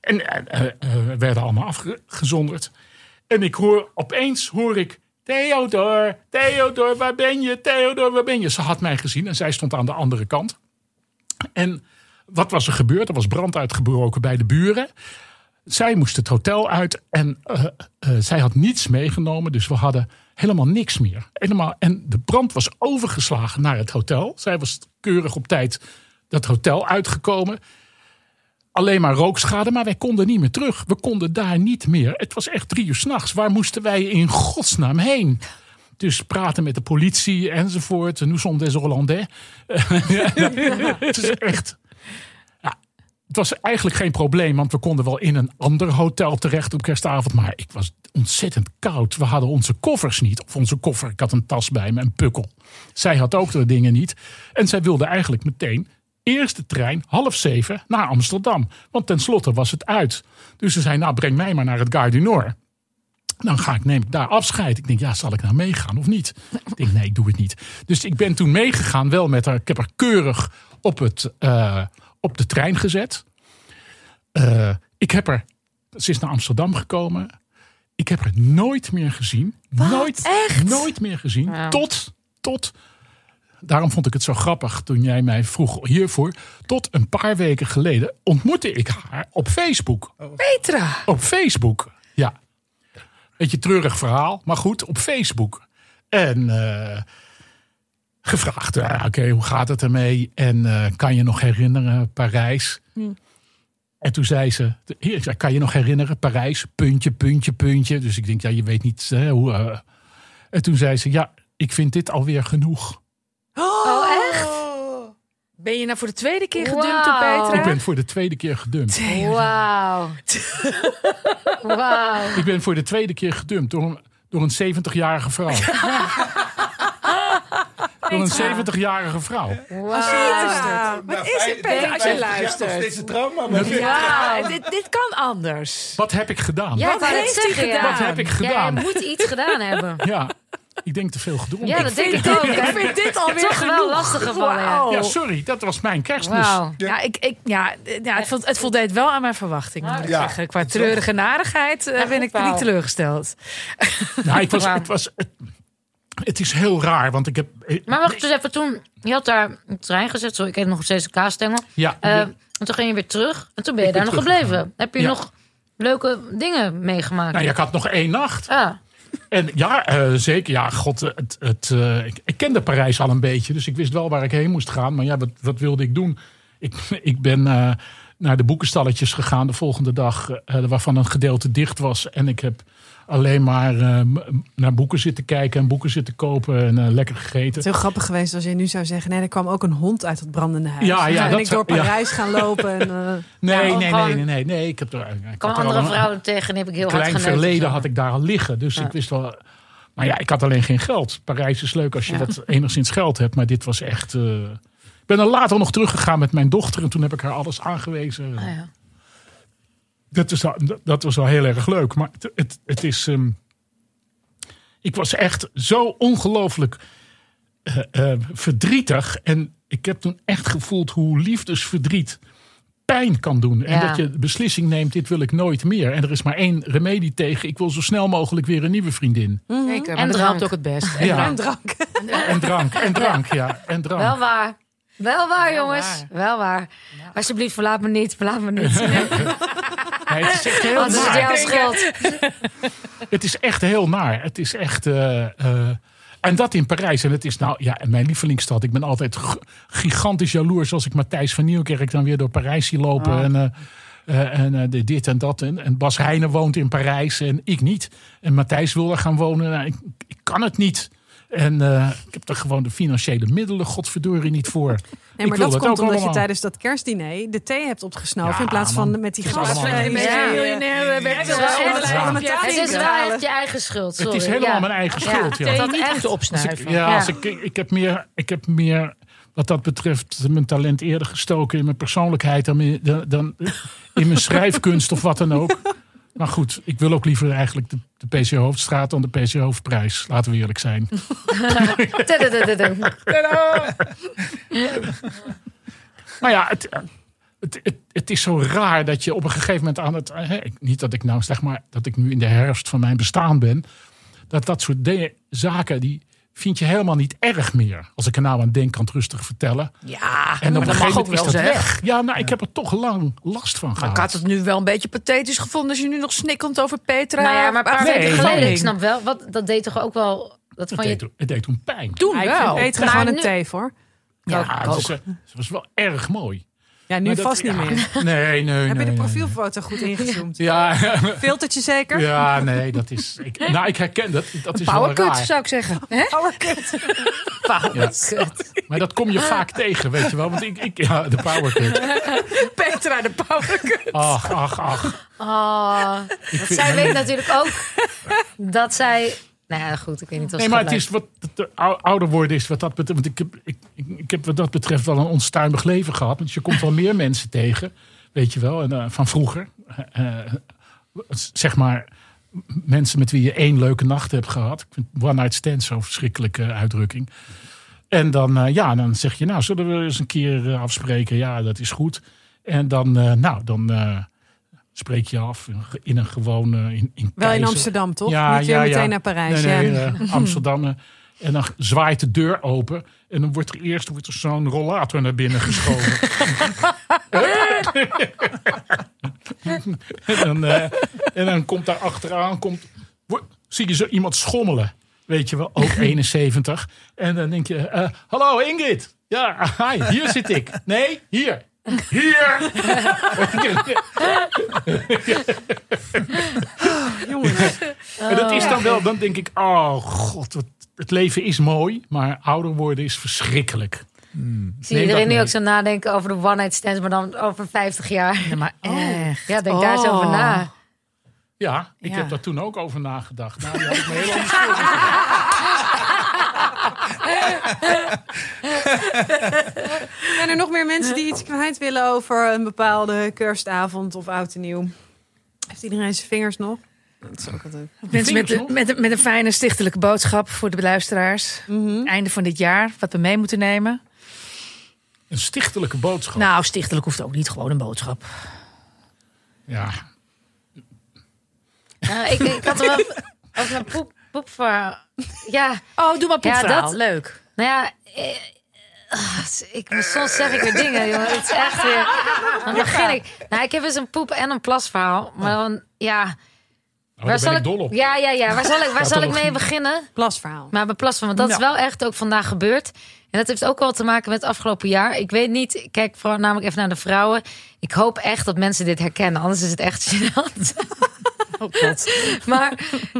A: En eh, eh, eh, we werden allemaal afgezonderd. En ik hoor opeens hoor ik. Theodor, Theodor, waar ben je? Theodor, waar ben je? Ze had mij gezien en zij stond aan de andere kant. En wat was er gebeurd? Er was brand uitgebroken bij de buren. Zij moest het hotel uit en eh, eh, zij had niets meegenomen. Dus we hadden helemaal niks meer. En de brand was overgeslagen naar het hotel. Zij was keurig op tijd dat hotel uitgekomen. Alleen maar rookschade, maar wij konden niet meer terug. We konden daar niet meer. Het was echt drie uur s'nachts. Waar moesten wij in godsnaam heen? Dus praten met de politie enzovoort. Nous sommes des Hollandais. het is echt... Het was eigenlijk geen probleem, want we konden wel in een ander hotel terecht op kerstavond. Maar ik was ontzettend koud. We hadden onze koffers niet. Of onze koffer, ik had een tas bij me, een pukkel. Zij had ook de dingen niet. En zij wilde eigenlijk meteen eerste trein half zeven naar Amsterdam. Want tenslotte was het uit. Dus ze zei, nou breng mij maar naar het Gare du Nord. Dan ga ik, neem ik daar afscheid. Ik denk, ja, zal ik nou meegaan of niet? Ik denk, nee, ik doe het niet. Dus ik ben toen meegegaan, wel met haar. Ik heb haar keurig op, het, eh, op de trein gezet. Eh, ik heb er, ze is naar Amsterdam gekomen. Ik heb haar nooit meer gezien. nooit,
B: Echt?
A: nooit meer gezien.
E: Ja.
A: Tot, tot, daarom vond ik het zo grappig toen jij mij vroeg hiervoor. Tot een paar weken geleden ontmoette ik haar op Facebook.
B: Petra.
A: Op Facebook, ja. Beetje treurig verhaal, maar goed, op Facebook. En eh, gevraagd, ja, oké, hoe gaat het ermee? En eh, kan je nog herinneren, Parijs? En toen zei ze, ik zei, kan je nog herinneren, Parijs? Puntje, puntje, puntje. Dus ik denk, ja, je weet niet hè, hoe... En toen zei ze, ja, ik vind dit alweer genoeg.
E: Oh, echt?
B: Ben je nou voor de tweede keer gedumpt door
E: Wauw.
B: Petra?
A: Ik ben voor de tweede keer gedumpt.
E: Wauw. Wauw.
A: Ik ben voor de tweede keer gedumpt door een, door een 70-jarige vrouw. door een 70-jarige vrouw.
B: Petra. Wat is het, Petra, als je luistert?
D: steeds een trauma. Maar
B: Ja, dit, dit kan anders.
A: Wat heb ik gedaan?
E: Ja,
B: Wat heeft hij gedaan?
A: Wat heb ik
E: Ja,
A: gedaan?
E: je moet iets gedaan hebben.
A: Ja, ik denk te veel gedronken.
E: Ja, dat denk ik ook.
B: Ik vind dit alweer
E: Toch wel
B: genoeg.
E: lastig gevallen, ja.
A: Ja, sorry, dat was mijn kerstmis.
E: Wauw.
B: Ja, ik, ik, ja, ja het, vo- het voldeed wel aan mijn verwachting, moet ik
D: Ja.
B: zeggen. Qua treurige narigheid eh,
E: Ja,
B: ben ik niet teleurgesteld.
A: Nou, ik was, het, was, het, het is heel raar, want ik heb...
E: Maar wacht eens even, toen, je had daar een trein gezet, zo, ik heb nog steeds een kaasstengel.
A: Ja,
E: Eh,
A: ja.
E: en toen ging je weer terug en toen ben je
A: Ik
E: daar nog gebleven. Heb je
A: Ja.
E: nog leuke dingen meegemaakt?
A: nou ja, ik had nog één nacht.
E: Ah,
A: En ja, eh, zeker. Ja, god, het, het, eh, ik, kende Parijs al een beetje, dus ik wist wel waar ik heen moest gaan. Maar ja, wat, wat wilde ik doen? Ik, ik ben eh, naar de boekenstalletjes gegaan de volgende dag, waarvan een gedeelte dicht was. En ik heb alleen maar eh, naar boeken zitten kijken en boeken zitten kopen en eh, lekker gegeten.
C: Het is heel grappig geweest als je nu zou zeggen... nee, er kwam ook een hond uit het brandende huis.
A: Ja, ja,
C: en
A: dat
C: ik
A: zou-
C: door
A: ja.
C: Parijs gaan lopen. En, eh,
A: Nee,
E: Ja,
A: nee, nee, nee, nee, nee. Ik heb er, ik
E: kwam
A: er
E: andere
A: een-
E: vrouwen tegen en heb ik heel hard
A: klein
E: geneukt.
A: verleden had ik daar al liggen. Dus
E: Ja.
A: ik wist wel. Maar ja, ik had alleen geen geld. Parijs is leuk als je wat enigszins geld hebt. Maar dit was echt... eh, Ik ben er later nog teruggegaan met mijn dochter. En toen heb ik haar alles aangewezen.
E: Ah, ja.
A: Dat, is, al- dat was wel heel erg leuk. Maar het, het, het is... ehm, ik was echt zo ongelooflijk eh, eh, verdrietig. En ik heb toen echt gevoeld hoe liefdesverdriet pijn kan doen. En
E: Ja.
A: dat je de beslissing neemt, dit wil ik nooit meer. En er is maar één remedie tegen. Ik wil zo snel mogelijk weer een nieuwe vriendin.
B: Zeker, maar
E: En
B: dat
E: drank.
B: helpt ook het best.
A: Ja.
C: En drank.
A: En drank, en drank, ja. En drank.
E: Wel waar. Wel waar,
B: Wel
E: jongens.
B: waar.
E: Wel waar. Alsjeblieft, verlaat me niet. Verlaat me niet.
A: Nee, het is echt heel
E: Anders is het
A: naar. Het is echt heel naar. Het is echt... eh, eh, en dat in Parijs. En het is nou ja, mijn lievelingsstad. Ik ben altijd gigantisch jaloers als ik Matthijs van Nieuwkerk dan weer door Parijs zie lopen. En, eh, en eh, de- dit en dat. En, en Bas Heijnen woont in Parijs en ik niet. En Matthijs wil er gaan wonen. Nou, ik, ik kan het niet. En eh, ik heb er gewoon de financiële middelen, godverdorie, niet voor.
C: Nee, maar dat
A: dat
C: komt omdat je tijdens dat kerstdiner de thee hebt opgesnoven.
A: Ja,
C: in plaats van
A: man.
C: met die
A: Het.
E: Ja.
B: miljonair
E: Het is wel echt-
A: Ja.
E: Het is wel echt je eigen schuld.
A: Het
E: Sorry.
A: is helemaal
E: Ja.
A: mijn eigen
E: Ja.
A: schuld. Ja.
E: Dat
B: Dat niet
E: echt-
B: opsnuiven.
A: ik, ja. Als ik, ik, heb meer, ik heb meer, wat dat betreft, mijn talent eerder gestoken in mijn persoonlijkheid dan in mijn schrijfkunst of wat dan ook. Maar goed, ik wil ook liever eigenlijk de, de PC Hoofdstraat dan de PC Hoofdprijs. Laten we eerlijk zijn. Maar ja, het, het, het, het is zo raar dat je op een gegeven moment aan het. hè, niet dat ik nou zeg maar dat ik nu in de herfst van mijn bestaan ben. Dat dat soort dingen, zaken, die vind je helemaal niet erg meer. Als ik er nou aan denk, kan het rustig vertellen.
B: Ja,
A: En
B: maar
A: op een
B: dat
A: gegeven moment is
B: wel
A: dat
B: zeggen.
A: weg. Ja, nou, ik heb er toch lang last van
B: Maar
A: gehad.
B: ik had het nu wel een beetje pathetisch gevonden als je nu nog snikkend over Petra.
E: Nou ja, maar een paar
A: Nee,
E: weken
A: nee.
E: geleden, ik snap wel, wat, dat deed toch ook wel... Dat
A: het,
E: van
A: deed,
E: je,
A: toen- het deed toen pijn.
B: Toen
C: Ja, ik vind
B: wel.
C: Petra
E: Maar
C: gewoon een thee voor.
A: Ja, het, is, het was wel erg mooi.
C: Ja, nu
A: Maar dat-
C: vast niet
A: ja.
C: meer.
A: Nee, nee,
C: Heb je de
A: nee,
C: profielfoto goed ingezoomd?
A: Ja,
C: Filtertje zeker?
A: ja, nee, dat is. Ik, nou, ik herken dat. Dat is wel
B: Powercut zou ik zeggen. Hè?
C: Powercut.
B: Powercut.
A: Maar dat kom je vaak tegen, weet je wel. Want ik, ik ja, de powercut.
B: Petra de powercut.
A: Ach, ach, ach.
E: Oh, zij weet natuurlijk ook dat zij... Nou ja, goed, ik weet niet of
A: Nee, maar het is wat de ou- ouder worden is wat dat betreft. Want ik heb, ik, ik, heb wat dat betreft wel een onstuimig leven gehad. Want je komt wel meer mensen tegen, weet je wel, en, eh, van vroeger. Eh, eh, zeg maar mensen met wie je één leuke nacht hebt gehad. Ik vind one night stand zo'n verschrikkelijke uitdrukking. En dan, ja, dan zeg je, nou, zullen we eens een keer afspreken? Ja, dat is goed. En dan, nou, dan spreek je af in, een gewone... in, in
C: Wel in. Amsterdam, toch?
A: Ja,
C: Niet weer
A: ja,
C: meteen
A: ja.
C: naar Parijs.
A: Nee, nee,
C: ja.
A: eh, Amsterdam. eh, En dan zwaait de deur open. En dan wordt er eerst wordt er zo'n rollator naar binnen geschoven. en, dan, eh, en dan komt daar achteraan, komt, zie je zo iemand schommelen. Weet je wel, ook 71. En dan denk je, eh, hallo Ingrid. Ja, hi, hier zit ik. Nee, hier. Hier!
C: Jongens,
A: En dat is dan wel, dan denk ik, oh god, wat, het leven is mooi, maar ouder worden is verschrikkelijk.
E: Ik zie
A: Neem
E: iedereen nu ook zo nadenken over de one night stands, maar dan over 50 jaar.
B: Ja, maar echt.
E: Ja, denk daar eens over
B: Oh.
E: na.
A: Ja, ik
B: Ja.
A: heb daar toen ook over nagedacht. Nou, die had ik me heel anders voorgesteld.
C: zijn er nog meer mensen die iets kwijt willen over een bepaalde kerstavond of oud en nieuw? Heeft iedereen zijn vingers nog? Dat is ook altijd.
B: Mensen met, de- met, de- met een fijne stichtelijke boodschap voor de luisteraars.
C: Mhm.
B: Einde van dit jaar, wat we mee moeten nemen.
A: Een stichtelijke boodschap.
B: Nou, stichtelijk hoeft ook niet gewoon een boodschap.
A: Ja,
E: ik, ik had er wel over mijn poep, poepverhaal. Ja,
B: Oh, doe maar
E: Ja,
B: poepverhaal.
E: dat-
B: Leuk.
E: nou ja. eh, ah, ik, soms zeg ik weer dingen, jongen. Het is echt weer. Dan begin ik. Nou, ik heb eens een poep- en een plasverhaal. Maar dan, ja.
A: oh,
E: Waar zal
A: ben ik
E: ik,
A: dol op.
E: ja, ja, ja. Waar zal ik, waar zal ik mee beginnen?
C: Plasverhaal.
E: Maar bij plasverhaal, want dat is
B: Ja.
E: wel echt ook vandaag gebeurd. En dat heeft ook wel te maken met het afgelopen jaar. Ik weet niet, kijk vooral namelijk even naar de vrouwen. Ik hoop echt dat mensen dit herkennen, anders is het echt gênant.
B: God.
E: Maar,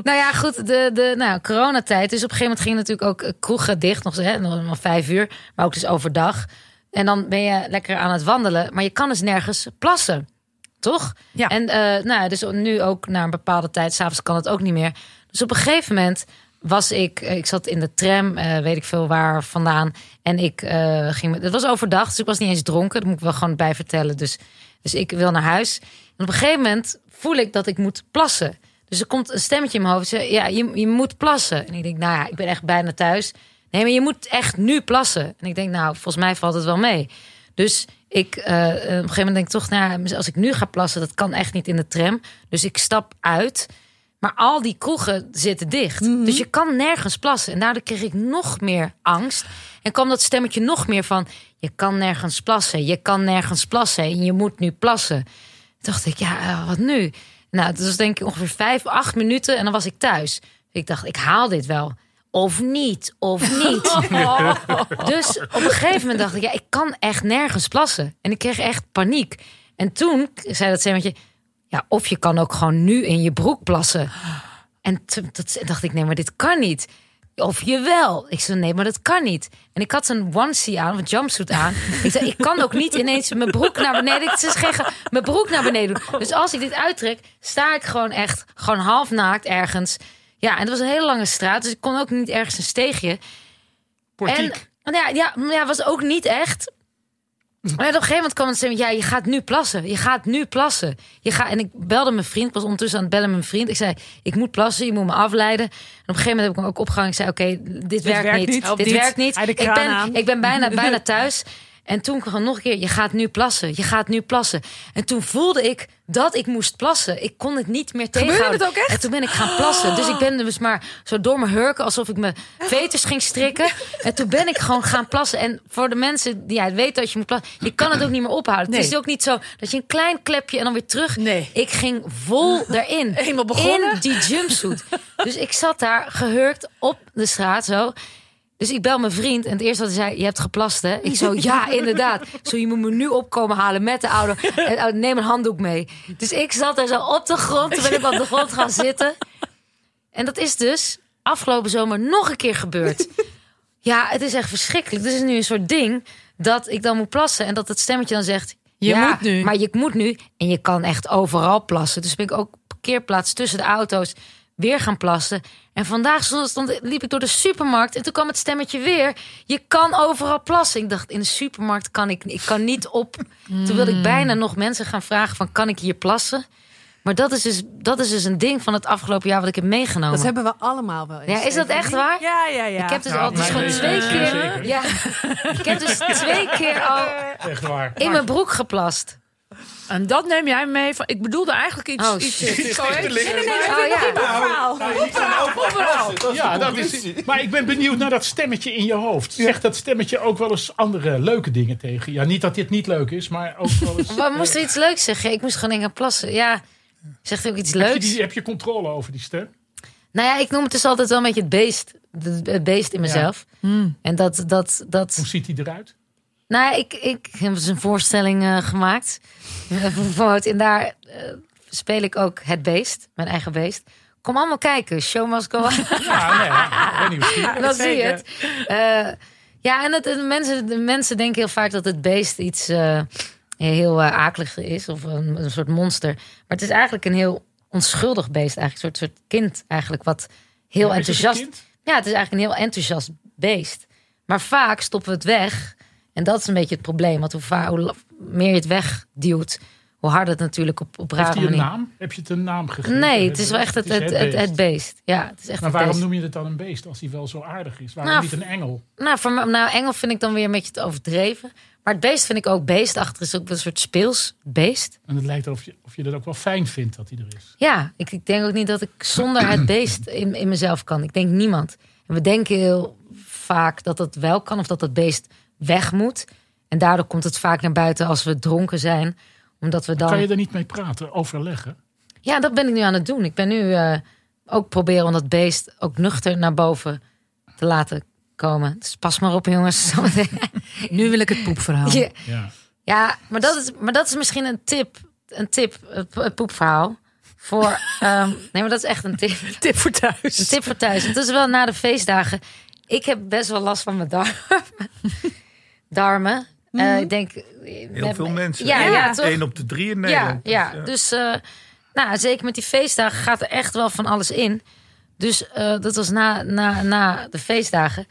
E: nou ja, goed, de, de nou, coronatijd. Dus op een gegeven moment gingen natuurlijk ook eh, kroegen dicht, nog, hè, nog maar vijf uur, maar ook dus overdag. En dan ben je lekker aan het wandelen, maar je kan dus nergens plassen. Toch?
B: Ja.
E: En eh, nou, dus nu ook na een bepaalde tijd, s'avonds kan het ook niet meer. Dus op een gegeven moment was ik, eh, ik zat in de tram, weet ik veel waar vandaan. En ik eh, ging, het was overdag, dus ik was niet eens dronken. Dat moet ik wel gewoon bij vertellen. Dus, dus ik wil naar huis. En op een gegeven moment voel ik dat ik moet plassen. Dus er komt een stemmetje in mijn hoofd. Zeg, ja, je, je moet plassen. En ik denk, nou ja, ik ben echt bijna thuis. Nee, maar je moet echt nu plassen. En ik denk, nou, volgens mij valt het wel mee. Dus ik, eh, op een gegeven moment denk ik toch, nou, als ik nu ga plassen, dat kan echt niet in de tram. Dus ik stap uit. Maar al die kroegen zitten dicht. Dus je kan nergens plassen. En daardoor kreeg ik nog meer angst. En kwam dat stemmetje nog meer van... je kan nergens plassen, je kan nergens plassen... en je moet nu plassen. Dacht ik, ja, eh, wat nu? Nou, dat was denk ik ongeveer vijf, acht minuten... en dan was ik thuis. Ik dacht, ik haal dit wel. Of niet, of niet. Dus op een gegeven moment dacht ik, ja, ik kan echt nergens plassen. En ik kreeg echt paniek. En toen zei dat stemmetje... Ja, of je kan ook gewoon nu in je broek plassen. En toen dat dacht ik, nee, maar dit kan niet. Of je wel. Ik zei, nee, maar dat kan niet. En ik had een onesie aan, een jumpsuit aan. Ik zei, ik kan ook niet ineens mijn broek naar beneden. Ik zei, geen ge- mijn broek naar beneden doen. Dus als ik dit uittrek, sta ik gewoon echt, gewoon half naakt ergens. Ja, en het was een hele lange straat, dus ik kon ook niet ergens een steegje.
A: Portiek.
E: En ja, ja, maar ja, was ook niet echt. Maar op een gegeven moment kwam het zeggen, ja, je gaat nu plassen. Je gaat nu plassen. Je gaat, en ik belde mijn vriend, ik was ondertussen aan het bellen met mijn vriend. Ik zei, ik moet plassen, je moet me afleiden. En op een gegeven moment heb ik hem ook opgehangen. Ik zei, oké, dit, werkt,
C: werkt
E: niet. Dit werkt niet. Ik ben,
C: aan.
E: ik ben bijna, bijna thuis. En toen kwam nog een keer, je gaat nu plassen. Je gaat nu plassen. En toen voelde ik dat ik moest plassen. Ik kon het niet meer tegenhouden.
F: het ook echt?
E: En toen ben ik gaan plassen. Dus ik ben dus maar zo door mijn hurken, alsof ik mijn veters ging strikken. En toen ben ik gewoon gaan plassen. En voor de mensen die ja, weten dat je moet plassen, je kan het ook niet meer ophouden.
F: Nee.
E: Het is ook niet zo dat je een klein klepje en dan weer terug.
F: Nee.
E: Ik ging vol daarin.
F: Eenmaal begonnen?
E: In die jumpsuit. Dus ik zat daar gehurkt op de straat zo. Dus ik bel mijn vriend en het eerste wat hij zei, je hebt geplast hè? Ik zo, ja inderdaad. Zo, je moet me nu opkomen halen met de auto. En oh, neem een handdoek mee. Dus ik zat er zo op de grond, toen ben ik op de grond gaan zitten. En dat is dus afgelopen zomer nog een keer gebeurd. Ja, het is echt verschrikkelijk. Dit is nu een soort ding dat ik dan moet plassen en dat het stemmetje dan zegt...
F: Je
E: ja,
F: moet nu.
E: Maar je moet nu en je kan echt overal plassen. Dus ben ik ook parkeerplaats tussen de auto's weer gaan plassen. En vandaag stond, stond- liep ik door de supermarkt en toen kwam het stemmetje weer. Je kan overal plassen. Ik dacht, in de supermarkt kan ik, ik kan niet op. Toen wilde ik bijna nog mensen gaan vragen van, kan ik hier plassen? Maar dat is dus, dat is dus een ding van het afgelopen jaar wat ik heb meegenomen.
C: Dat hebben we allemaal wel eens.
E: Ja, is dat echt waar?
C: Ja, ja, ja.
E: Ik heb dus
A: Nou,
E: al gewoon
A: leven
E: twee keer. Ja, ik heb dus twee keer al
A: Echt waar.
E: in mijn broek geplast.
F: En dat neem jij mee van. Ik bedoelde eigenlijk iets.
E: Oh,
F: iets
E: shit.
F: Sorry.
D: Nee, nee, nee, nee.
E: Oh ja.
A: Ja, dat is, maar ik ben benieuwd naar dat stemmetje in je hoofd. Zegt dat stemmetje ook wel eens andere leuke dingen tegen? Ja, niet dat dit niet leuk is, maar ook wel eens.
E: We moesten iets leuks zeggen. Ik moest gewoon in gaan plassen. Ja, zegt ook iets
A: Heb je,
E: leuks.
A: die, heb je controle over die stem?
E: Nou ja, ik noem het dus altijd wel een beetje het beest. Het beest in mezelf. En dat, dat, dat.
A: Hoe ziet die eruit?
E: Nou, ik, ik heb dus een voorstelling eh, gemaakt. En daar eh, speel ik ook het beest, mijn eigen beest. Kom allemaal kijken. Show must go on.
A: Ja, nee, ik ben nieuwsgierig.
E: dan zie je het. Eh, ja, en het, de, mensen, de mensen denken heel vaak dat het beest iets heel akelig is. Of een, een soort monster. Maar het is eigenlijk een heel onschuldig beest. Eigenlijk een soort, soort kind eigenlijk. Wat heel
A: het
E: enthousiast... Ja, het is eigenlijk een heel enthousiast beest. Maar vaak stoppen we het weg. En dat is een beetje het probleem. Want hoe, va- hoe la- meer je het wegduwt, hoe harder het natuurlijk op, op rare manier...
A: naam? Heb je het een naam gegeven?
E: Nee, het is wel echt het, het, het, het beest. Ja, het is echt
A: Maar
E: het
A: waarom
E: beest.
A: noem je het dan een beest als hij wel zo aardig is? Waarom
E: Nou,
A: niet een engel?
E: Nou, voor nou, engel vind ik dan weer een beetje te overdreven. Maar het beest vind ik ook beestachtig. is ook een soort speels beest.
A: En het lijkt of je, of je dat ook wel fijn vindt dat hij er is.
E: Ja, ik, ik denk ook niet dat ik zonder het beest in, in mezelf kan. Ik denk niemand. En we denken heel vaak dat dat wel kan of dat het beest weg moet. En daardoor komt het vaak naar buiten als we dronken zijn. Omdat we dan.
A: Kan je er niet mee praten, overleggen?
E: Ja, dat ben ik nu aan het doen. Ik ben nu eh, ook proberen om dat beest ook nuchter naar boven te laten komen. Dus pas maar op, jongens.
B: Nu wil ik het poepverhaal.
E: Ja.
A: Ja.
E: Ja, maar dat is, maar dat is misschien een tip. Een tip, het poepverhaal. Voor, ehm, nee, maar dat is echt een tip.
F: Tip voor thuis.
E: Een tip voor thuis. Het is wel na de feestdagen. Ik heb best wel last van mijn darmen. Eh, ik denk...
D: Heel veel mensen.
E: Ja, ja, toch?
D: Eén op de drie in
E: Ja,
D: Nederland.
E: ja.
D: Dus,
E: dus eh, nou, zeker met die feestdagen gaat er echt wel van alles in. Dus eh, dat was na, na, na de feestdagen.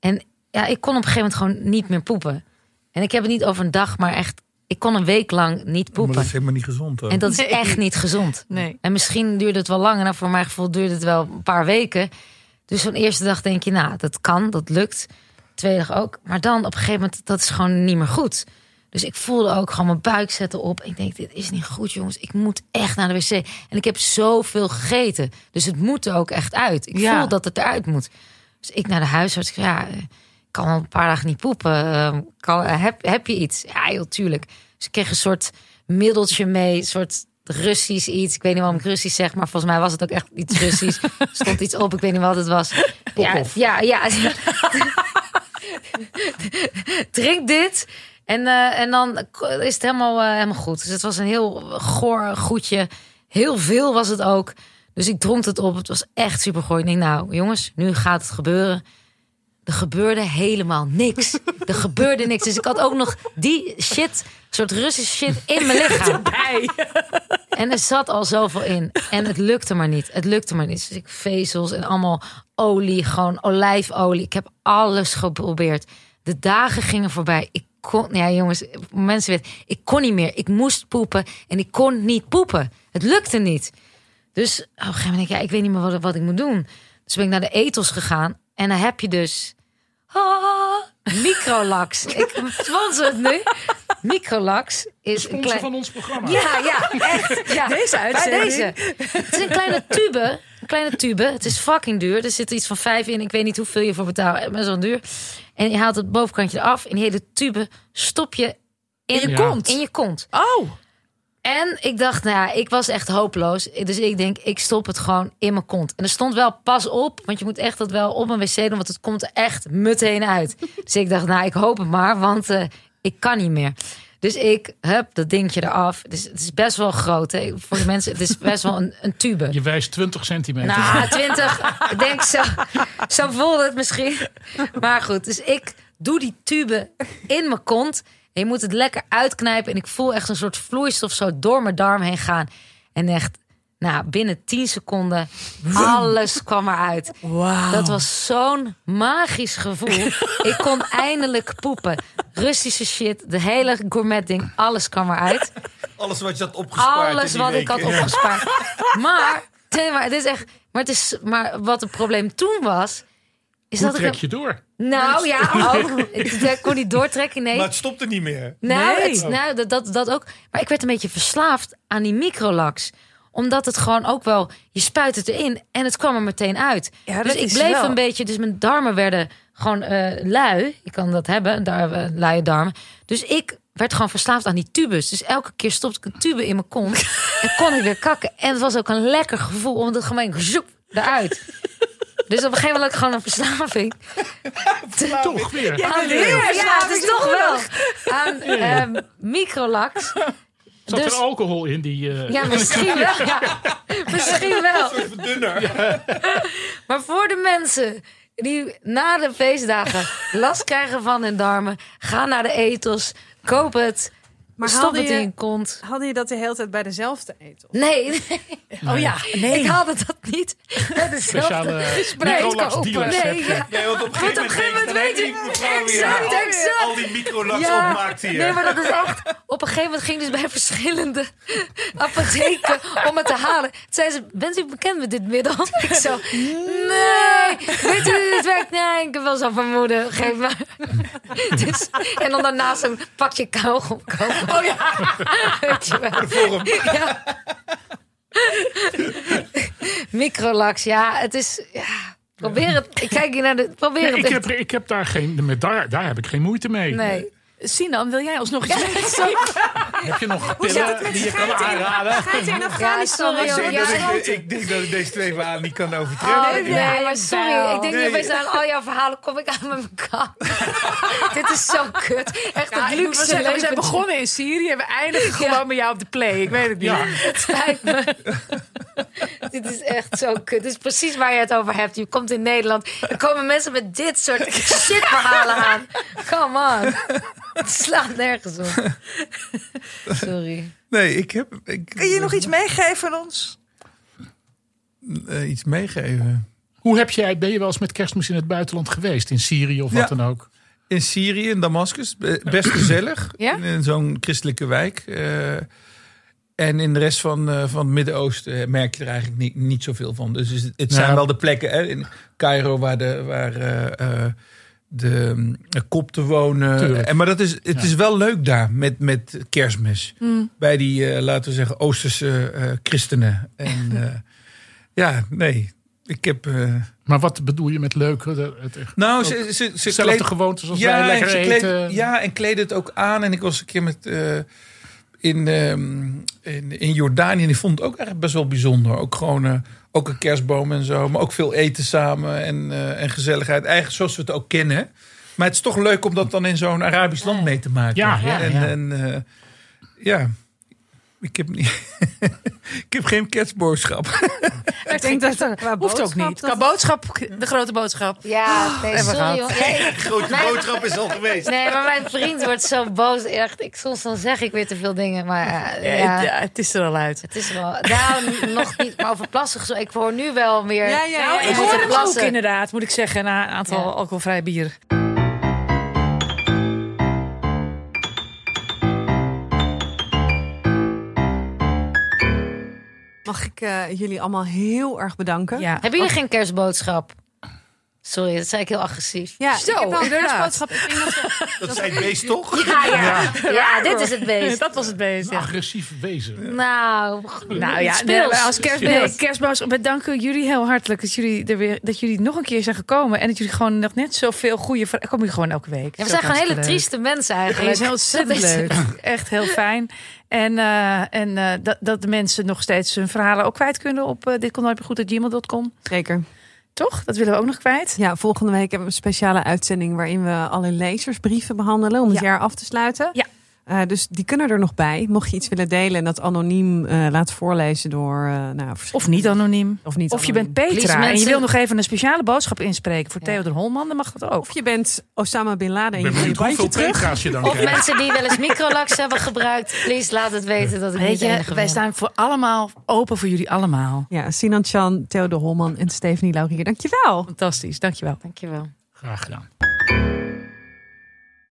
E: En ja, ik kon op een gegeven moment gewoon niet meer poepen. En ik heb het niet over een dag, maar echt... Ik kon een week lang niet
D: Maar
E: poepen.
D: dat is helemaal niet gezond. hoor.
E: En dat is
F: Nee.
E: echt niet gezond.
F: Nee.
E: En misschien duurde het wel langer. Nou, voor mijn gevoel duurde het wel een paar weken. Dus zo'n eerste dag denk je, nou, dat kan, dat lukt. Tweede dag ook. Maar dan op een gegeven moment, dat is gewoon niet meer goed. Dus ik voelde ook gewoon mijn buik zetten op. Ik denk, dit is niet goed, jongens. Ik moet echt naar de wc. En ik heb zoveel gegeten. Dus het moet er ook echt uit. Ik
F: Ja.
E: voel dat het eruit moet. Dus ik naar de huisarts. Ja, ik kan al een paar dagen niet poepen. Eh, Kan, heb, heb je iets? Ja, heel tuurlijk. Dus ik kreeg een soort middeltje mee. Een soort Russisch iets. Ik weet niet waarom ik Russisch zeg, maar volgens mij was het ook echt iets Russisch. Stond iets op, ik weet niet wat het was. Ja, ja, ja. Drink dit. En, eh, en dan is het helemaal, eh, helemaal goed. Dus het was een heel goor goedje. Heel veel was het ook. Dus ik dronk het op. Het was echt super. Ik denk, nou jongens, nu gaat het gebeuren. Er gebeurde helemaal niks. Er gebeurde niks. Dus ik had ook nog die shit, soort Russische shit in mijn lichaam. En er zat al zoveel in. En het lukte maar niet. Het lukte maar niet. Dus ik vezels en allemaal olie, gewoon olijfolie. Ik heb alles geprobeerd. De dagen gingen voorbij. Ik kon, ja jongens, mensen weten, ik kon niet meer. Ik moest poepen en ik kon niet poepen. Het lukte niet. Dus op een gegeven moment denk ik, ja, ik weet niet meer wat, wat ik moet doen. Dus ben ik naar de etels gegaan. En dan heb je dus ah, microlax. ik sponsor het nu. Microlax is een
A: Sponsor
E: klein...
A: van ons programma.
E: Ja, ja, echt. Ja.
F: Deze
E: Bij
F: uitzending.
E: deze. Het is een kleine tube. Kleine tube. Het is fucking duur. Er zit iets van vijf in. Ik weet niet hoeveel je voor betaalt. Maar zo duur. En je haalt het bovenkantje eraf. En die hele tube stop je in,
F: je kont.
E: In je kont.
F: Oh,
E: En ik dacht, nou ja, ik was echt hopeloos. Dus ik denk, ik stop het gewoon in mijn kont. En er stond wel pas op, want je moet echt dat wel op een wc doen, want het komt er echt meteen uit. Dus ik dacht, nou, ik hoop het maar, want eh, ik kan niet meer. Dus ik heb dat dingetje eraf. Dus het is best wel groot. Hè. Voor de mensen, het is best wel een, een tube.
A: Je wijst 20 centimeter.
E: Nou, 20. ik denk zo. Zo voelde het misschien. Maar goed, dus ik doe die tube in mijn kont. En je moet het lekker uitknijpen. En ik voel echt een soort vloeistof zo door mijn darm heen gaan. En echt, nou, binnen 10 seconden, alles kwam eruit.
F: wauw.
E: Dat was zo'n magisch gevoel. ik kon eindelijk poepen. Russische shit, de hele gourmet ding, alles kwam eruit.
D: Alles wat je had opgespaard.
E: Alles wat ik had opgespaard. Maar, nee, maar het is echt. Maar, het is, maar wat het probleem toen was. Is
A: Hoe
E: dat
A: trek
E: ik.
A: je door?
E: Nou ja, ook. Ik, ik kon niet doortrekken, nee.
D: Maar het stopte niet meer.
E: Nou,
F: Nee.
E: het, nou dat, dat, dat ook. Maar ik werd een beetje verslaafd aan die microlax. Omdat het gewoon ook wel... Je spuit het erin en het kwam er meteen uit.
F: Ja,
E: dus ik bleef
F: wel-
E: een beetje... Dus mijn darmen werden gewoon eh, lui. Je kan dat hebben, daar, eh, luie darmen. Dus ik werd gewoon verslaafd aan die tubes. Dus elke keer stopte ik een tube in mijn kont. en kon ik weer kakken. En het was ook een lekker gevoel. Omdat het gewoon zoep eruit. Dus op een gegeven moment had ik gewoon een verslaving.
A: Toch weer.
E: Ja, ja, het is toch wel. Aan ehm, microlax.
A: Zat
E: Dus-
A: er alcohol in die... eh,
E: Ja, misschien wel. Ja, misschien wel.
D: Even dunner.
E: Maar voor de mensen die na de feestdagen last krijgen van hun darmen, ga naar de ethos, koop het,
C: Maar
E: stop
C: haalde
E: het in
C: je,
E: je kont.
C: hadden je dat de hele tijd bij dezelfde etel?
E: Nee, nee,
F: Oh ja, nee.
E: ik haalde dat niet. bij dezelfde
A: Microlax
E: kopen.
A: dealers
E: Nee,
A: je.
E: ja.
D: Ja, want op een gegeven moment
E: weet
D: ik, weer
E: Exact,
D: al-
E: exact.
D: al die microlax
E: Ja.
D: opmaakt hier.
E: Nee, maar dat is echt. Op een gegeven moment ging dus bij verschillende apotheken om het te halen. Toen zei ze: Bent u bekend met dit middel? Ik zo: Nee. Weet u hoe dit werkt? Nee, ik heb wel zo'n vermoeden. Geef maar. Dus, en dan daarnaast een pakje kauwgom kopen. Oh ja. Weet je wel. Ja. Microlax, ja, het is. Ja. Probeer het. Ik kijk hier naar de. Probeer
A: Nee,
E: het.
A: ik, heb, ik heb daar geen... Met daar, daar heb ik geen moeite mee.
E: Nee.
F: Sinan, wil jij ons nog iets mee?
A: Heb je nog pillen die je kan aanraden?
C: Gaat hij in Afghanistan?
E: sorry,
D: Ik
E: hoor.
D: denk,
E: Ja,
D: dat
E: ja.
D: ik, ik denk dat ik deze twee verhalen niet kan overtreffen.
E: Oh, nee,
F: Ja,
E: maar sorry. Ik denk
D: Nee.
E: niet opeens aan al jouw verhalen kom ik aan met mijn kant. Dit is zo kut. Echt
F: Ja,
E: een luxe
F: zeggen, we zijn begonnen in Syrië en we eindigen gewoon met jou op de play. Ik weet het niet.
A: Ja,
E: Het spijt me. dit is echt zo kut. Dit is precies waar je het over hebt. Je komt in Nederland. Er komen mensen met dit soort shitverhalen aan. Come on. Het slaat nergens op. Sorry.
D: Nee, ik heb... Ik,
G: Kun je nog iets meegeven aan ons?
D: eh, iets meegeven?
A: Hoe heb jij, ben je wel eens met kerstmis in het buitenland geweest? In Syrië of wat dan ook?
D: In Syrië, in Damascus. Be- Best gezellig.
B: Ja?
D: In, in zo'n christelijke wijk. Eh, en in de rest van, eh, van het Midden-Oosten merk je er eigenlijk niet, niet zoveel van. Dus het, het zijn
A: Nou.
D: wel de plekken. Hè, in Cairo waar de, waar, eh, eh, de mm, kopten wonen.
A: Tuurlijk.
D: En, maar dat is, het
A: Ja.
D: is wel leuk daar met, met kerstmis.
B: Hmm.
D: Bij die, eh, laten we zeggen, Oosterse eh, christenen. En eh, ja, nee. Ik heb... eh,
A: Maar wat bedoel je met Het, het,
D: nou, ze, ze, ze kleed-
A: gewoontes als wij
D: en
A: lekker
D: ze
A: eten.
D: kleed- ja, en kleed het ook aan. En ik was een keer met, eh, in, ehm, in, in Jordanië. Ik vond het ook echt best wel bijzonder. Ook gewoon eh, ook een kerstboom en zo. Maar ook veel eten samen en, eh, en gezelligheid. Eigenlijk zoals we het ook kennen. Maar het is toch leuk om dat dan in zo'n Arabisch land mee te maken.
A: Ja, ja,
D: en,
A: ja.
D: En, eh, ja. Ik heb, niet, ik heb geen kerstboodschap.
C: Ik denk dat er qua
B: Hoeft ook
C: boodschap
B: niet.
C: dat-
B: Qua boodschap, de grote boodschap.
E: Ja, nee,
B: hebben we
E: sorry. Ja,
D: Grote
E: Nee.
D: boodschap is al geweest.
E: nee, maar mijn vriend wordt zo boos. Echt, ik soms dan zeg ik weer te veel dingen, maar eh,
B: Ja.
E: ja,
B: het is er al uit.
E: het is wel. Nou, nog niet, maar over plassen. Ik hoor nu wel meer.
C: Ja, ja,
B: Nou,
C: ja.
B: ik
E: moet
B: hoor
E: er plassen.
B: ook inderdaad, moet ik zeggen, na een aantal
E: Ja.
B: alcoholvrije bier.
C: Mag ik eh, jullie allemaal heel erg bedanken?
B: Ja.
E: Hebben jullie geen kerstboodschap? Sorry, dat zei ik heel agressief.
C: Ja,
B: Zo,
C: ik heb wel
B: inderdaad.
C: dat
D: Dat zijn beest toch?
E: Ja, ja. ja, dit is het beest.
B: Dat was het beest, ja.
A: agressief wezen.
E: Nou,
B: Nou ja, nee, als kerst, nee, kerstboodschap, we danken jullie heel hartelijk dat jullie, er weer, dat jullie nog een keer zijn gekomen. En dat jullie gewoon nog net zoveel goede... Komen jullie gewoon elke week.
E: Ja, we
B: Dat
E: zijn gewoon hele
B: leuk.
E: trieste mensen
B: Het
E: eigenlijk.
B: is heel ontzettend
E: Dat
B: leuk. Echt heel fijn. En, eh, en eh, dat, dat de mensen nog steeds hun verhalen ook kwijt kunnen op uh, dit kon nooit meer goed gmail.com.
C: Zeker.
B: Toch? Dat willen we ook nog kwijt.
C: Ja, volgende week hebben we een speciale uitzending waarin we alle lezersbrieven behandelen om het
B: Ja.
C: jaar af te sluiten.
B: Ja.
C: Eh, dus die kunnen er nog bij. Mocht je iets willen delen en dat anoniem eh laten voorlezen door. eh, nou,
B: Of niet anoniem.
C: Of niet
B: Of je
C: anoniem.
B: bent Petra
E: Please,
B: en je wil nog even een speciale boodschap inspreken voor
E: Ja.
B: Theodor Holman, dan mag dat ook.
C: Of je bent Osama Bin Laden en
A: Ik
C: je
A: ben
C: wil je
A: benieuwd hoeveel
C: terug.
A: Petra's je dan
E: Of
A: krijgt.
E: mensen die wel eens microlax hebben gebruikt. Please laat het weten dat ik
B: Weet je, wij
E: ben.
B: staan voor allemaal open voor jullie allemaal.
C: Ja, Sinan Chan, Theodor Holman en Stephanie Laurier. Dankjewel.
B: Fantastisch, dankjewel.
E: Dankjewel.
A: Graag gedaan.